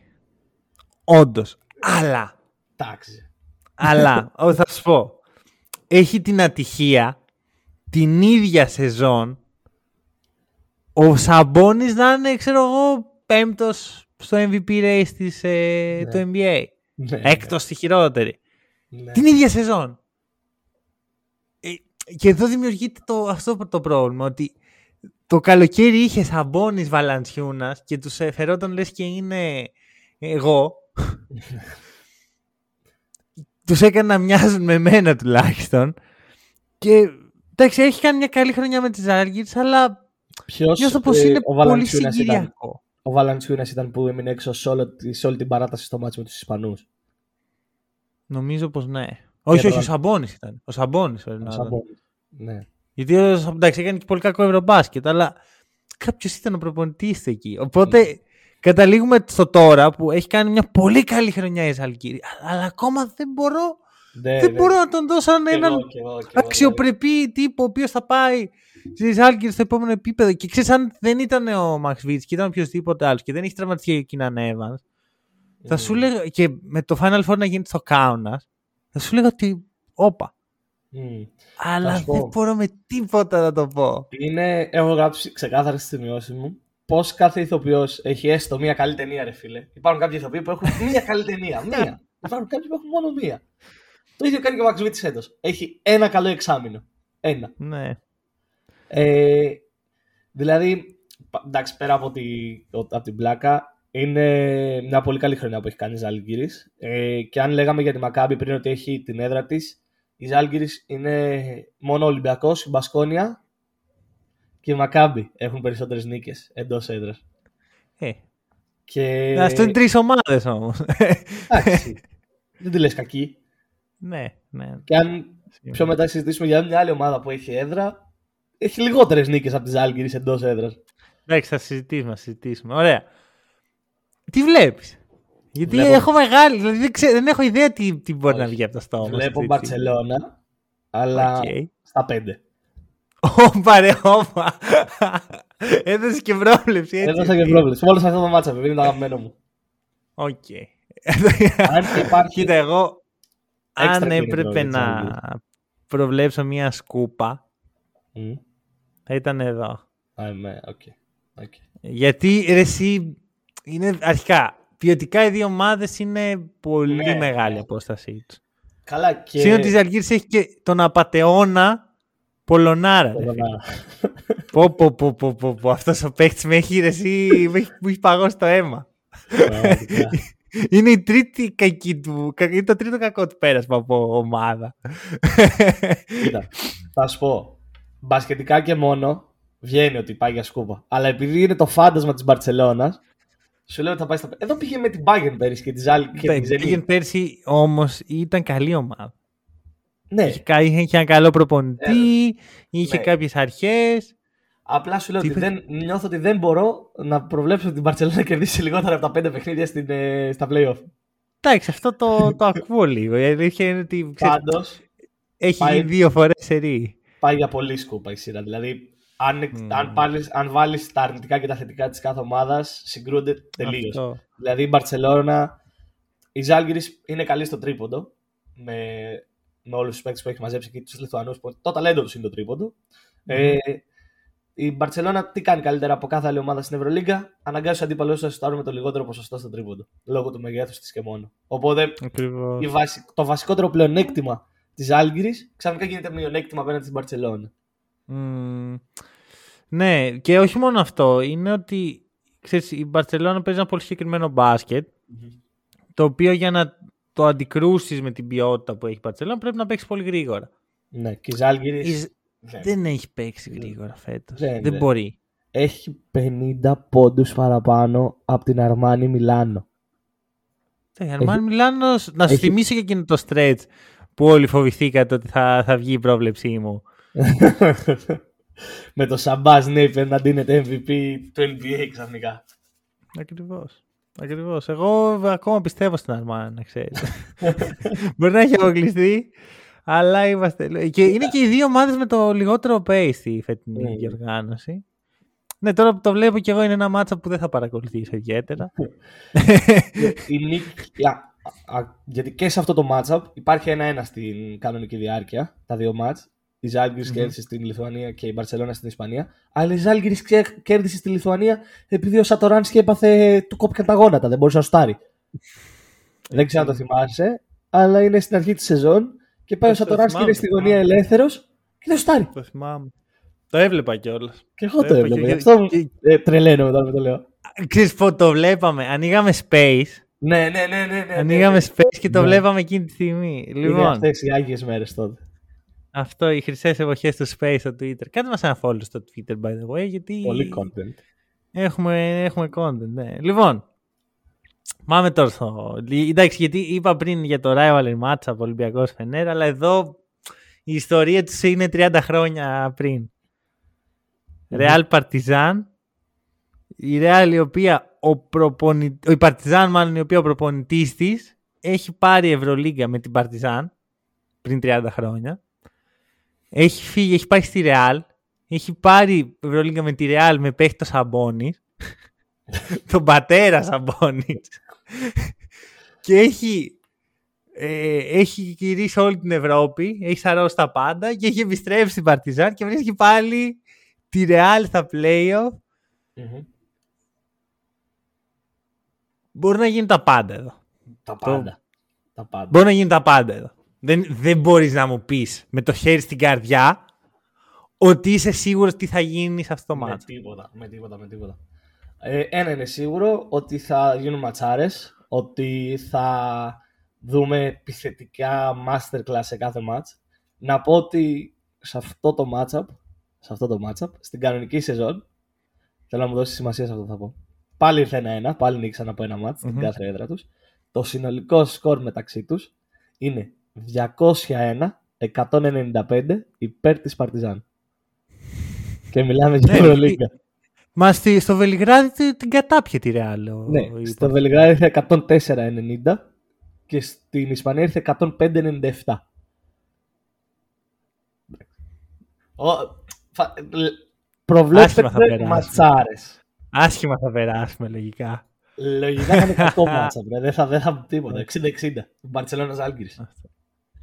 [SPEAKER 1] Όντως. Αλλά.
[SPEAKER 2] Εντάξει.
[SPEAKER 1] Αλλά, θα σου πω. Έχει την ατυχία την ίδια σεζόν ο Σαμπόνις να είναι, ξέρω εγώ, πέμπτος στο MVP race της, ε, ναι. του NBA. Ναι, Έκτος ναι. στη χειρότερη. Ναι. Την ίδια σεζόν. Ε, και εδώ δημιουργείται το, αυτό το πρόβλημα, ότι το καλοκαίρι είχε Σαμπόνις Βαλαντσιούνας και τους φερόταν λες και είναι εγώ. [LAUGHS] τους έκανα να μοιάζουν με μένα τουλάχιστον. Και εντάξει, έχει κάνει μια καλή χρονιά με τις Άργυρες, αλλά Ποιος, Νιώθω πως ε, είναι ο πολύ συγκυριακό.
[SPEAKER 2] Ήταν, ο Βαλαντσιούνας ήταν που έμεινε έξω σε, όλο, σε όλη την παράταση στο ματς με τους Ισπανούς.
[SPEAKER 1] Νομίζω πως ναι. Όχι, όχι, ο Σαμπόνις ήταν. Ο Σαμπόνις.
[SPEAKER 2] Ο Σαμπόνις, ναι.
[SPEAKER 1] Γιατί ο, εντάξει, έκανε και πολύ κακό ευρωμπάσκετ, αλλά κάποιος ήταν ο προπονητής εκεί. Οπότε ναι. καταλήγουμε στο τώρα που έχει κάνει μια πολύ καλή χρονιά η Ζαλγκίρις. Αλλά ακόμα δεν μπορώ, ναι, δεν ναι. μπορώ να τον δώσω έναν αξιοπρεπή τύπο ο οποίος θα πάει Στι Άλγκερ στο επόμενο επίπεδο. Και ξέρεις, αν δεν ήταν ο Μαξ Βίτ και ήταν οποιοδήποτε άλλος και δεν έχει τραυματιστεί ο Κίναν Evans, θα σου λέγα. και με το Final Four να γίνει στο Κάουνα, θα σου λέγα ότι. Όπα. Mm. Αλλά δεν μπορώ με τίποτα να το πω.
[SPEAKER 2] Είναι, έχω γράψει ξεκάθαρα στη σημειώση μου πώς κάθε ηθοποιός έχει έστω μία καλή ταινία, ρε φίλε. Υπάρχουν κάποιοι ηθοποιοί που έχουν μία καλή ταινία. [LAUGHS] Μία. Υπάρχουν κάποιοι που έχουν μόνο μία. Το ίδιο κάνει και ο Μαξ Βίτ έτο. Έχει ένα καλό εξάμεινο. Ένα.
[SPEAKER 1] Ναι.
[SPEAKER 2] Ε, δηλαδή, εντάξει, πέρα από, τη, από την πλάκα, είναι μια πολύ καλή χρονιά που έχει κάνει η Ζάλγκυρης. Ε, και αν λέγαμε για τη Μακάμπη πριν ότι έχει την έδρα της, η Ζάλγκυρης είναι μόνο ο Ολυμπιακός, η Μπασκόνια και η Μακάμπη έχουν περισσότερες νίκες εντός έδρας.
[SPEAKER 1] Ε. Και... Αυτό είναι τρεις ομάδες όμως.
[SPEAKER 2] Εντάξει. [LAUGHS] Δεν τη λες κακή.
[SPEAKER 1] Ναι, ναι.
[SPEAKER 2] Και αν πιο μετά συζητήσουμε για μια άλλη ομάδα που έχει έδρα, έχει λιγότερες νίκες από τις Άλγηρε εντός έδρας.
[SPEAKER 1] Εντάξει, θα συζητήσουμε, θα συζητήσουμε. Ωραία. Τι βλέπεις; Γιατί Βλέπω... έχω μεγάλη, δηλαδή δεν, ξέρω, δεν έχω ιδέα τι, τι μπορεί Όχι. να βγει από το στόμα.
[SPEAKER 2] Βλέπω Μπαρσελόνα, αλλά okay. στα πέντε.
[SPEAKER 1] Όπα ρε, όπα. Έδωσε και πρόβλεψη. Έτσι.
[SPEAKER 2] Έδωσα και πρόβλεψη. Μόνο σε αυτό το μάτσα, είναι το αγαπημένο μου.
[SPEAKER 1] Οκ.
[SPEAKER 2] Αν και υπάρχει.
[SPEAKER 1] Κοίτα, εγώ
[SPEAKER 2] Έξτρα
[SPEAKER 1] αν
[SPEAKER 2] κίνητρο
[SPEAKER 1] έπρεπε
[SPEAKER 2] για τις
[SPEAKER 1] να
[SPEAKER 2] Άγγλες.
[SPEAKER 1] προβλέψω μια σκούπα,
[SPEAKER 2] Μμ.
[SPEAKER 1] Θα ήταν εδώ.
[SPEAKER 2] Α, ναι, οκ. Οκ.
[SPEAKER 1] Γιατί ρε, εσύ είναι αρχικά. Ποιοτικά οι δύο ομάδες είναι πολύ
[SPEAKER 2] Ναι.
[SPEAKER 1] μεγάλη απόστασή τους.
[SPEAKER 2] Καλά και...
[SPEAKER 1] Και... Σύν ότι η Ζαλγκύρης έχει και τον απατεώνα Πολωνάρα. ρε φίλε.
[SPEAKER 2] Πολωνάρα. [LAUGHS]
[SPEAKER 1] πω, πω, πω, πω, πω, πω. Αυτός ο παίχτης με έχει, ρε, εσύ, με έχει, μου έχει παγώσει το αίμα.
[SPEAKER 2] Πραγματικά. [LAUGHS]
[SPEAKER 1] είναι η τρίτη κακή του, κα- είναι το τρίτο κακό του πέρασμα από ομάδα.
[SPEAKER 2] Κοίτα, θα σου πω. Μπασκετικά και μόνο βγαίνει ότι πάει για σκούπα. Αλλά επειδή είναι το φάντασμα της Μπαρσελόνας, σου λέω ότι θα πάει στα. Εδώ πήγε με την Bayern πέρυσι και τη Ζάλ και την Zenit.
[SPEAKER 1] Πήγαινε πέρσι όμως ήταν καλή ομάδα.
[SPEAKER 2] Ναι,
[SPEAKER 1] Είχε, κα- είχε και ένα καλό προπονητή, είχε
[SPEAKER 2] ναι.
[SPEAKER 1] κάποιες αρχές.
[SPEAKER 2] απλά σου λέω
[SPEAKER 1] Τι
[SPEAKER 2] ότι
[SPEAKER 1] είπες;
[SPEAKER 2] δεν, νιώθω ότι δεν μπορώ να προβλέψω ότι την Μπαρσελόνα να κερδίσει λιγότερα από τα πέντε παιχνίδια στην, ε, στα playoff.
[SPEAKER 1] Εντάξει, αυτό το, το [LAUGHS] ακούω λίγο. Η αλήθεια είναι ότι ξέρεις,
[SPEAKER 2] Πάντως
[SPEAKER 1] έχει
[SPEAKER 2] πάει-
[SPEAKER 1] γίνει δύο φορές σερή.
[SPEAKER 2] Πάει για πολύ σκούπα η σειρά. Δηλαδή, αν, εξ-
[SPEAKER 1] Μμμ.
[SPEAKER 2] αν, πάλεις- αν βάλεις τα αρνητικά και τα θετικά της κάθε ομάδας, συγκρούνται τελείως.
[SPEAKER 1] Αυτό.
[SPEAKER 2] Δηλαδή η Μπαρσελόνα, η Ζάλγκυρης είναι καλή στο τρίποντο με, με όλους τους παίκτες που έχει μαζέψει και τους Λιθουανούς που το ταλέντο τους είναι το τρίποντο. Ε, η Μπαρσελόνα τι κάνει καλύτερα από κάθε άλλη ομάδα στην Ευρωλίγκα, αναγκάζει τους αντίπαλους να σουτάρουν με το λιγότερο ποσοστό στο τρίποντο. Λόγω του μεγέθους της και μόνο. Οπότε
[SPEAKER 1] Ακριβώς.
[SPEAKER 2] η βασι- το βασικότερο πλεονέκτημα της Άλγηρη ξαφνικά γίνεται μειονέκτημα απέναντι στην Μπαρσελόνα.
[SPEAKER 1] Μμμ. ναι, και όχι μόνο αυτό. Είναι ότι ξέρεις, η Μπαρσελόνα παίζει ένα πολύ συγκεκριμένο μπάσκετ, το οποίο για να το αντικρούσεις με την ποιότητα που έχει η Μπαρσελόνα πρέπει να παίξεις πολύ γρήγορα.
[SPEAKER 2] Ναι, και η Ζάλγκηρη
[SPEAKER 1] Η- Δεν έχει παίξει γρήγορα φέτος.
[SPEAKER 2] Δεν,
[SPEAKER 1] Δεν,
[SPEAKER 2] δεν.
[SPEAKER 1] μπορεί.
[SPEAKER 2] έχει 50 πόντους παραπάνω από την Αρμάνι Μιλάνο.
[SPEAKER 1] Ε, Αρμάνι Μιλάνος, να σου
[SPEAKER 2] έχει-
[SPEAKER 1] θυμίσω και εκείνο το stretch που όλοι φοβηθήκατε ότι θα, θα βγει η πρόβλεψή μου. [LAUGHS]
[SPEAKER 2] με το Σαμπάζ Νέιπερ να δίνεται MVP του NBA ξαφνικά.
[SPEAKER 1] Ακριβώς. Ακριβώς. Εγώ ακόμα πιστεύω στην Αρμάνι, να ξέρεις. [LAUGHS] Μπορεί να έχει αποκλειστεί, αλλά είμαστε... Και είναι και οι δύο ομάδες με το λιγότερο pace στη φετινή
[SPEAKER 2] Mm.
[SPEAKER 1] διοργάνωση. Ναι, τώρα που το βλέπω και εγώ είναι ένα μάτσα που δεν θα παρακολουθήσω ιδιαίτερα. [LAUGHS]
[SPEAKER 2] η νίκη, α, α, γιατί και σε αυτό το matchup υπάρχει ένα-ένα στην κανονική διάρκεια, τα δύο μάτς. Η Ζάλγκης κέρδισε στην Λιθουανία και η Μπαρσελόνα στην Ισπανία. Αλλά η Ζάλγκης κέρδισε στη Λιθουανία επειδή ο Σατοράνσκι έπαθε του κόπηκαν τα γόνατα, δεν μπορούσε να σουτάρει. δεν ξέρω αν το θυμάσαι, αλλά είναι στην αρχή της σεζόν και πάει ο
[SPEAKER 1] Το- το
[SPEAKER 2] Σατοράνσκι
[SPEAKER 1] θυμάμαι,
[SPEAKER 2] είναι στη
[SPEAKER 1] το
[SPEAKER 2] γωνία
[SPEAKER 1] θυμάμαι.
[SPEAKER 2] ελεύθερος και δεν σουτάρει.
[SPEAKER 1] το θυμάμαι. Το έβλεπα κιόλας.
[SPEAKER 2] Και εγώ το
[SPEAKER 1] Ε,
[SPEAKER 2] έβλεπα.
[SPEAKER 1] και-
[SPEAKER 2] γι' Αυτό μου
[SPEAKER 1] και-
[SPEAKER 2] ε, τρελαίνω μετά που το λέω.
[SPEAKER 1] Ξέρεις πότε το βλέπαμε. Ανοίγαμε space.
[SPEAKER 2] Ναι, ναι, ναι, ναι. ναι,
[SPEAKER 1] Ανοίγαμε
[SPEAKER 2] ναι.
[SPEAKER 1] space και το
[SPEAKER 2] Ναι.
[SPEAKER 1] βλέπαμε εκείνη τη στιγμή.
[SPEAKER 2] Είναι
[SPEAKER 1] Λοιπόν,
[SPEAKER 2] αυτές οι άγιες μέρες τότε.
[SPEAKER 1] αυτό οι χρυσές εποχές του space στο Twitter. Κάντε μας ένα follow στο Twitter, by the way, γιατί
[SPEAKER 2] Πολύ content.
[SPEAKER 1] έχουμε, έχουμε content. Ναι. Λοιπόν, πάμε τώρα στο. Εντάξει, γιατί είπα πριν για το rivalry match από Ολυμπιακός Φενέρ, αλλά εδώ η ιστορία του είναι 30 χρόνια πριν. Real Partizan. Η Real η οποία ο προπονη... ο- η Partizan μάλλον η οποία ο προπονητής της έχει πάρει Ευρωλίγκα με την Partizan πριν 30 χρόνια. Έχει φύγει, έχει πάει στη Real. Έχει πάρει Ευρωλίγκα με τη Real με παίχτη το Σαμπόνις. [LAUGHS] τον πατέρα Σαμπόνις. και έχει ε, έχει γυρίσει όλη την Ευρώπη, έχει σαρώσει τα πάντα και έχει επιστρέψει στην Παρτιζάν και βρίσκει πάλι τη Real στα playoff.
[SPEAKER 2] Μμμ.
[SPEAKER 1] Μπορεί να γίνει τα πάντα εδώ.
[SPEAKER 2] Τα πάντα. Τα πάντα.
[SPEAKER 1] Μπορεί να γίνει τα πάντα εδώ. Δεν, δεν μπορείς να μου πεις με το χέρι στην καρδιά ότι είσαι σίγουρος τι θα γίνει σε αυτό το
[SPEAKER 2] Με
[SPEAKER 1] μάτσο.
[SPEAKER 2] τίποτα, με τίποτα, με τίποτα. Ε, ένα είναι σίγουρο ότι θα γίνουν ματσάρες, ότι θα δούμε επιθετικά masterclass σε κάθε match. Να πω ότι σε αυτό το matchup, σε αυτό το matchup, στην κανονική σεζόν, θέλω να μου δώσεις σημασία σε αυτό που θα πω. Πάλι ήρθε ένα-ένα, πάλι νίξαν από ένα match στην
[SPEAKER 1] Μμμ.
[SPEAKER 2] κάθε έδρα τους. Το συνολικό σκορ μεταξύ τους είναι 201-195 υπέρ της Παρτιζάν. Και μιλάμε για
[SPEAKER 1] Ναι,
[SPEAKER 2] Ευρωλίγκα.
[SPEAKER 1] Μα στη, στο Βελιγράδι την- την κατάπιε τη Real. ο-
[SPEAKER 2] Ναι,
[SPEAKER 1] η
[SPEAKER 2] στο Βελιγράδι ήρθε 104,90 και στην Ισπανία ήρθε 105,97. Ο, Προβλέψτε ματσάρες.
[SPEAKER 1] Άσχημα θα περάσουμε λογικά.
[SPEAKER 2] Λογικά θα είναι [LAUGHS] κακό μάτσα. Δεν θα, δεν θα τίποτα. 60-60. Μπαρσελόνα Ζάλγκη.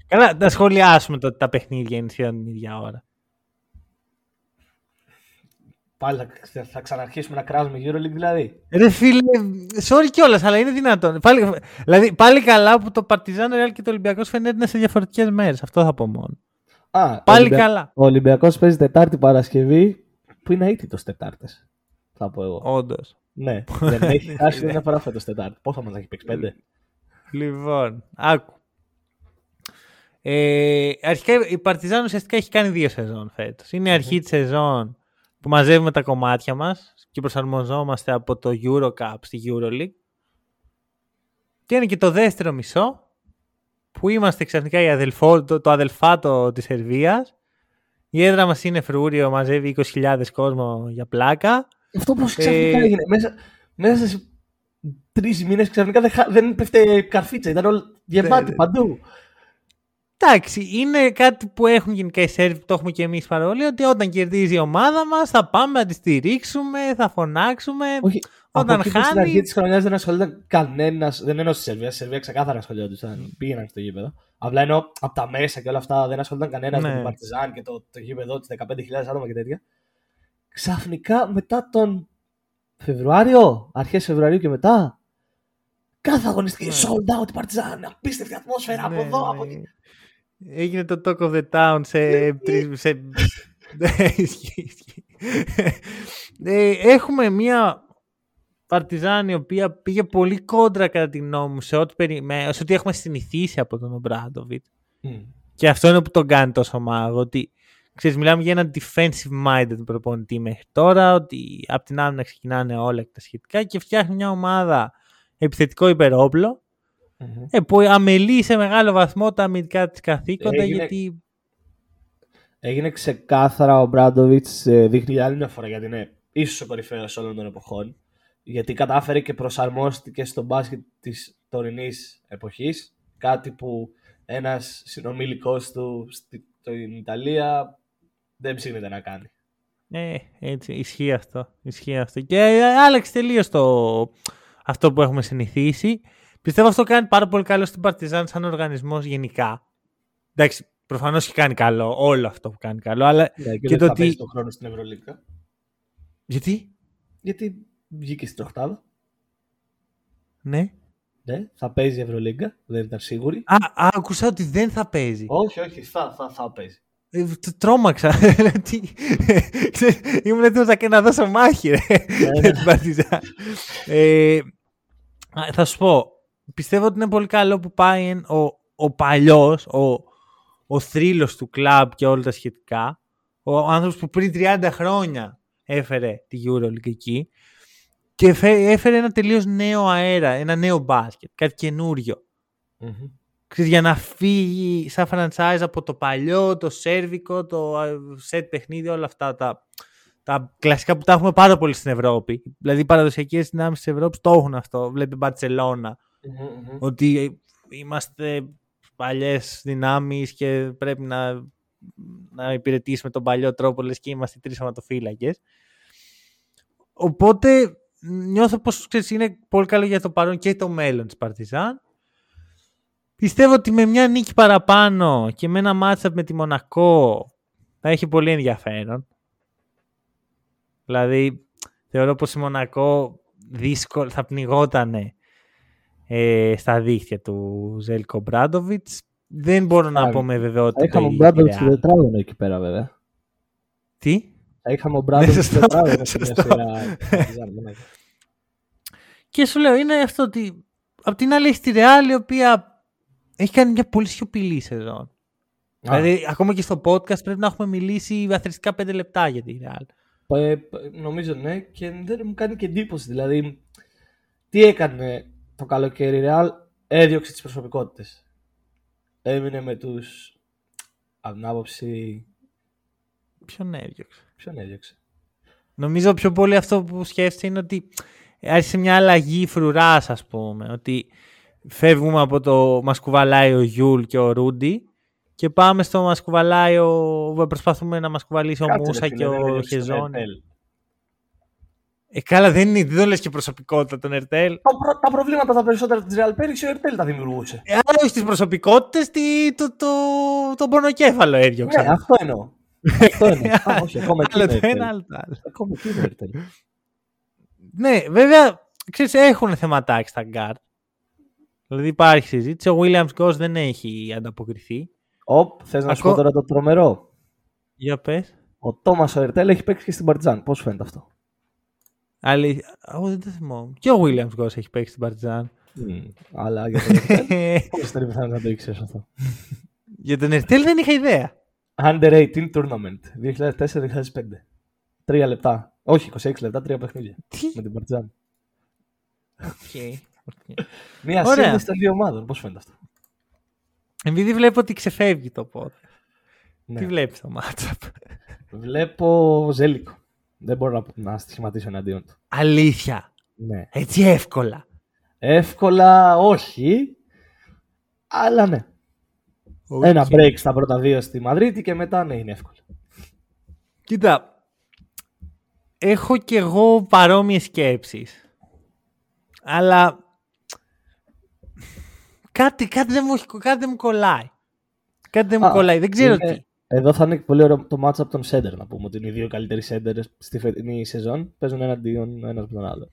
[SPEAKER 1] Καλά, να σχολιάσουμε το ότι τα παιχνίδια είναι σχεδόν την ίδια ώρα.
[SPEAKER 2] Πάλι θα, θα ξαναρχίσουμε να κράζουμε EuroLeague δηλαδή.
[SPEAKER 1] Ρε φίλε, sorry κιόλας, αλλά είναι δυνατόν. Πάλι, δηλαδή, πάλι καλά που το Παρτιζάν Real και το Ολυμπιακός φαίνεται να είναι σε διαφορετικές μέρες. Αυτό θα πω μόνο.
[SPEAKER 2] Α,
[SPEAKER 1] πάλι Ολυμπια... καλά.
[SPEAKER 2] Ο Ολυμπιακός παίζει Τετάρτη Παρασκευή που είναι αίτητος Τετάρτε. Θα πω εγώ.
[SPEAKER 1] Όντως.
[SPEAKER 2] Ναι, δεν έχει χάσει μια φορά φέτος Τετάρτη. Πόσα μας έχει παίξει, πέντε;
[SPEAKER 1] Λοιπόν, άκου. Ε, αρχικά η Παρτιζάν ουσιαστικά έχει κάνει δύο σεζόν φέτος. Είναι η αρχή της σεζόν που μαζεύουμε τα κομμάτια μας και προσαρμοζόμαστε από το Eurocup στη Euroleague. Και είναι και το δεύτερο μισό που είμαστε ξαφνικά η αδελφό, το, το αδελφάτο της Σερβίας. Η έδρα μας είναι φρούριο, μαζεύει 20.000 κόσμο για πλάκα.
[SPEAKER 2] Αυτό πώ ξαφνικά ε... έγινε. Μέσα, μέσα σε τρεις μήνες ξαφνικά δεν, δεν πέφτε καρφίτσα. Ήταν όλο γεμάτη ναι. παντού.
[SPEAKER 1] Εντάξει, είναι κάτι που έχουν γενικά οι Σέρβοι, το έχουμε και εμείς παρόλοι, ότι όταν κερδίζει η ομάδα μας θα πάμε να τη στηρίξουμε, θα φωνάξουμε.
[SPEAKER 2] Όχι,
[SPEAKER 1] όταν
[SPEAKER 2] από χάνει. Στην αρχή της χρονιάς δεν ασχολείται κανένας. Δεν εννοώ στη Σερβία. Στη Σερβία ξεκάθαρα ασχολιόντουσαν. Πήγαιναν στο γήπεδο. Απλά ενώ από τα μέσα και όλα αυτά δεν ασχολούνταν κανένας ναι. με την Παρτιζάν και το, το γήπεδο τη 15.000 άτομα και τέτοια. Ξαφνικά μετά τον Φεβρουάριο, αρχές Φεβρουαρίου και μετά, κάθε αγωνιστική ναι. sold out Παρτιζάν. Απίστευτη ατμόσφαιρα ναι, από εδώ, από εκεί.
[SPEAKER 1] Έγινε το Talk of the Town σε... σε... Ε, έχουμε μία Παρτιζάν η οποία πήγε πολύ κόντρα κατά τη γνώμη μου σε ό,τι, περιμέ... σε ό,τι έχουμε συνηθίσει από τον Ομπράντοβιτ. Mm. Και αυτό είναι που τον κάνει τόσο μάγο. Ότι ξέρεις, μιλάμε για ένα defensive minded προπονητή μέχρι τώρα. Ότι από την άμυνα ξεκινάνε όλα και τα σχετικά και φτιάχνει μια ομάδα επιθετικό υπερόπλο Mm-hmm. Ε, που αμελεί σε μεγάλο βαθμό τα αμυντικά της καθήκοντα έγινε, γιατί.
[SPEAKER 2] Έγινε ξεκάθαρα ο Μπράντοβιτς, ε, δείχνει άλλη μια φορά γιατί είναι ίσως ο κορυφαίος όλων των εποχών. Γιατί κατάφερε και προσαρμόστηκε στο μπάσκετ της τωρινής εποχής. Κάτι που ένας συνομιλικός του στην Ιταλία δεν ψήνεται να κάνει.
[SPEAKER 1] Ε, έτσι, ισχύει αυτό. Ισχύει αυτό. Και άλλαξε τελείως το... αυτό που έχουμε συνηθίσει. Πιστεύω αυτό κάνει πάρα πολύ καλό στην Παρτιζάν σαν οργανισμός γενικά. Εντάξει, προφανώς έχει κάνει καλό όλο αυτό που κάνει καλό. Αλλά
[SPEAKER 2] ναι, και, και δεν το θα ότι. τον χρόνο στην Ευρωλίγκα.
[SPEAKER 1] Γιατί;
[SPEAKER 2] Γιατί βγήκε στην Τροχτάδα.
[SPEAKER 1] Ναι.
[SPEAKER 2] Ναι, θα παίζει η Ευρωλίγκα, δεν ήταν σίγουρη.
[SPEAKER 1] Α, α, άκουσα ότι δεν θα παίζει.
[SPEAKER 2] Όχι, όχι, θα, θα, θα παίζει.
[SPEAKER 1] Ε, τρόμαξα. [LAUGHS] Ήμουν έτοιμος να δώσω μάχη, ρε. Ναι, ναι. ε, θα σου πω, πιστεύω ότι είναι πολύ καλό που πάει ο, ο παλιός, ο, ο θρύλος του κλαμπ και όλα τα σχετικά. Ο άνθρωπος που πριν 30 χρόνια έφερε τη EuroLeague εκεί και έφερε ένα τελείως νέο αέρα, ένα νέο μπάσκετ, κάτι καινούριο. Mm-hmm. Ξέρεις, για να φύγει σαν franchise από το παλιό, το σέρβικο, το set παιχνίδι, όλα αυτά τα, τα κλασικά που τα έχουμε πάρα πολύ στην Ευρώπη. Δηλαδή οι παραδοσιακές δυνάμεις της Ευρώπης το έχουν αυτό. Βλέπει Μπαρτσελώνα, mm ότι είμαστε παλιές δυνάμεις και πρέπει να, να υπηρετήσουμε τον παλιό τρόπο λες και είμαστε τρεις αματοφύλακες. Οπότε νιώθω πως ξέρεις, είναι πολύ καλό για το παρόν και το μέλλον της Παρτιζάν. Πιστεύω ότι με μια νίκη παραπάνω και με ένα μάτσα με τη Μονακό θα έχει πολύ ενδιαφέρον. Δηλαδή, θεωρώ πως η Μονακό δύσκολο, θα πνιγότανε ε, στα δίχτυα του Ζέλκο Μπράντοβιτς. Δεν μπορώ να πω με βεβαιότητα.
[SPEAKER 2] Θα είχαμε ο Μπράντοβιτ στο τετράγωνο εκεί πέρα, βέβαια.
[SPEAKER 1] Τι;
[SPEAKER 2] Θα είχαμε ο Μπράντοβιτς στο τετράγωνο. [LAUGHS]
[SPEAKER 1] Και σου λέω, είναι αυτό ότι απ' την άλλη έχει τη Ρεάλ η οποία έχει κάνει μια πολύ σιωπηλή σεζόν. Δηλαδή, ακόμα και στο podcast πρέπει να έχουμε μιλήσει αθρηστικά πέντε λεπτά για τη Ρεάλ.
[SPEAKER 2] Ε, νομίζω ναι, και δεν μου κάνει και εντύπωση. Δηλαδή, τι έκανε το καλοκαίρι η Real έδιωξε τις προσωπικότητες. Έμεινε με τους από την άποψη...
[SPEAKER 1] Ποιον έδιωξε;
[SPEAKER 2] Ποιον έδιωξε;
[SPEAKER 1] Νομίζω πιο πολύ αυτό που σκέφτεσαι είναι ότι άρχισε μια αλλαγή φρουράς ας πούμε. Ότι φεύγουμε από το μας κουβαλάει ο Γιούλ και ο Ρούντι και πάμε στο μας κουβαλάει ο... προσπαθούμε να μας κουβαλήσει ο Μούσα και ο Χεζόν. Ε, καλά, δεν είναι, δεν λες και προσωπικότητα τον Ερτέλ.
[SPEAKER 2] Τα, τα προβλήματα τα περισσότερα της Real πέρυσι ο Ερτέλ τα δημιουργούσε.
[SPEAKER 1] Ε, αλλά όχι τις προσωπικότητες, τη, το, το, το πονοκέφαλο έδιωξε.
[SPEAKER 2] Ναι, αυτό εννοώ. αυτό εννοώ. [LAUGHS] Α, όχι, ακόμα
[SPEAKER 1] εκεί είναι Ερτέλ.
[SPEAKER 2] Ακόμα εκεί είναι Ερτέλ.
[SPEAKER 1] ναι, βέβαια, ξέρεις, έχουν θεματάκι στα γκάρτ. Δηλαδή υπάρχει συζήτηση. Ο Williams Goss δεν έχει ανταποκριθεί.
[SPEAKER 2] Οπ, θες να Ακό... σου πω τώρα το τρομερό;
[SPEAKER 1] Για πες.
[SPEAKER 2] Ο Τόμα ο Ερτέλ έχει παίξει και στην Παρτιζάν. Πώς φαίνεται αυτό;
[SPEAKER 1] Άλλη... Εγώ δεν το θυμάμαι. Και ο Williams Goss έχει παίξει στην Παρτιζάν.
[SPEAKER 2] Mm, αλλά για τον Ερτέλ. [LAUGHS] Πώς δεν πιθανό να το ήξερες αυτό;
[SPEAKER 1] για τον Ερτέλ δεν είχα ιδέα.
[SPEAKER 2] Under 18 Tournament 2004-2005. Τρία λεπτά. Όχι, 26 λεπτά, τρία παιχνίδια.
[SPEAKER 1] Τι;
[SPEAKER 2] Με την Παρτιζάν.
[SPEAKER 1] Okay. [LAUGHS]
[SPEAKER 2] Μια σύνδεση των δύο ομάδων. Πώς φαίνεται αυτό;
[SPEAKER 1] Επειδή βλέπω ότι ξεφεύγει το πόδι. Ναι. Τι βλέπεις το matchup.
[SPEAKER 2] Βλέπω Ζέλικο. Δεν μπορώ να, να στοιχηματίσω εναντίον του.
[SPEAKER 1] Αλήθεια.
[SPEAKER 2] Ναι.
[SPEAKER 1] Έτσι εύκολα.
[SPEAKER 2] Εύκολα όχι. Αλλά ναι. Okay. Ένα break στα πρώτα δύο στη Μαδρίτη και μετά ναι είναι εύκολο.
[SPEAKER 1] Κοίτα. Έχω κι εγώ παρόμοιες σκέψεις. Αλλά κάτι, κάτι, δεν μου, κάτι δεν μου κολλάει. Κάτι δεν μου κολλάει. Δεν ξέρω τι.
[SPEAKER 2] Εδώ θα είναι πολύ ωραίο το match από τον σέντερ να πούμε ότι είναι οι δύο καλύτεροι σέντερ στη φετινή σεζόν. Παίζουν εναντίον ένας από τον άλλο.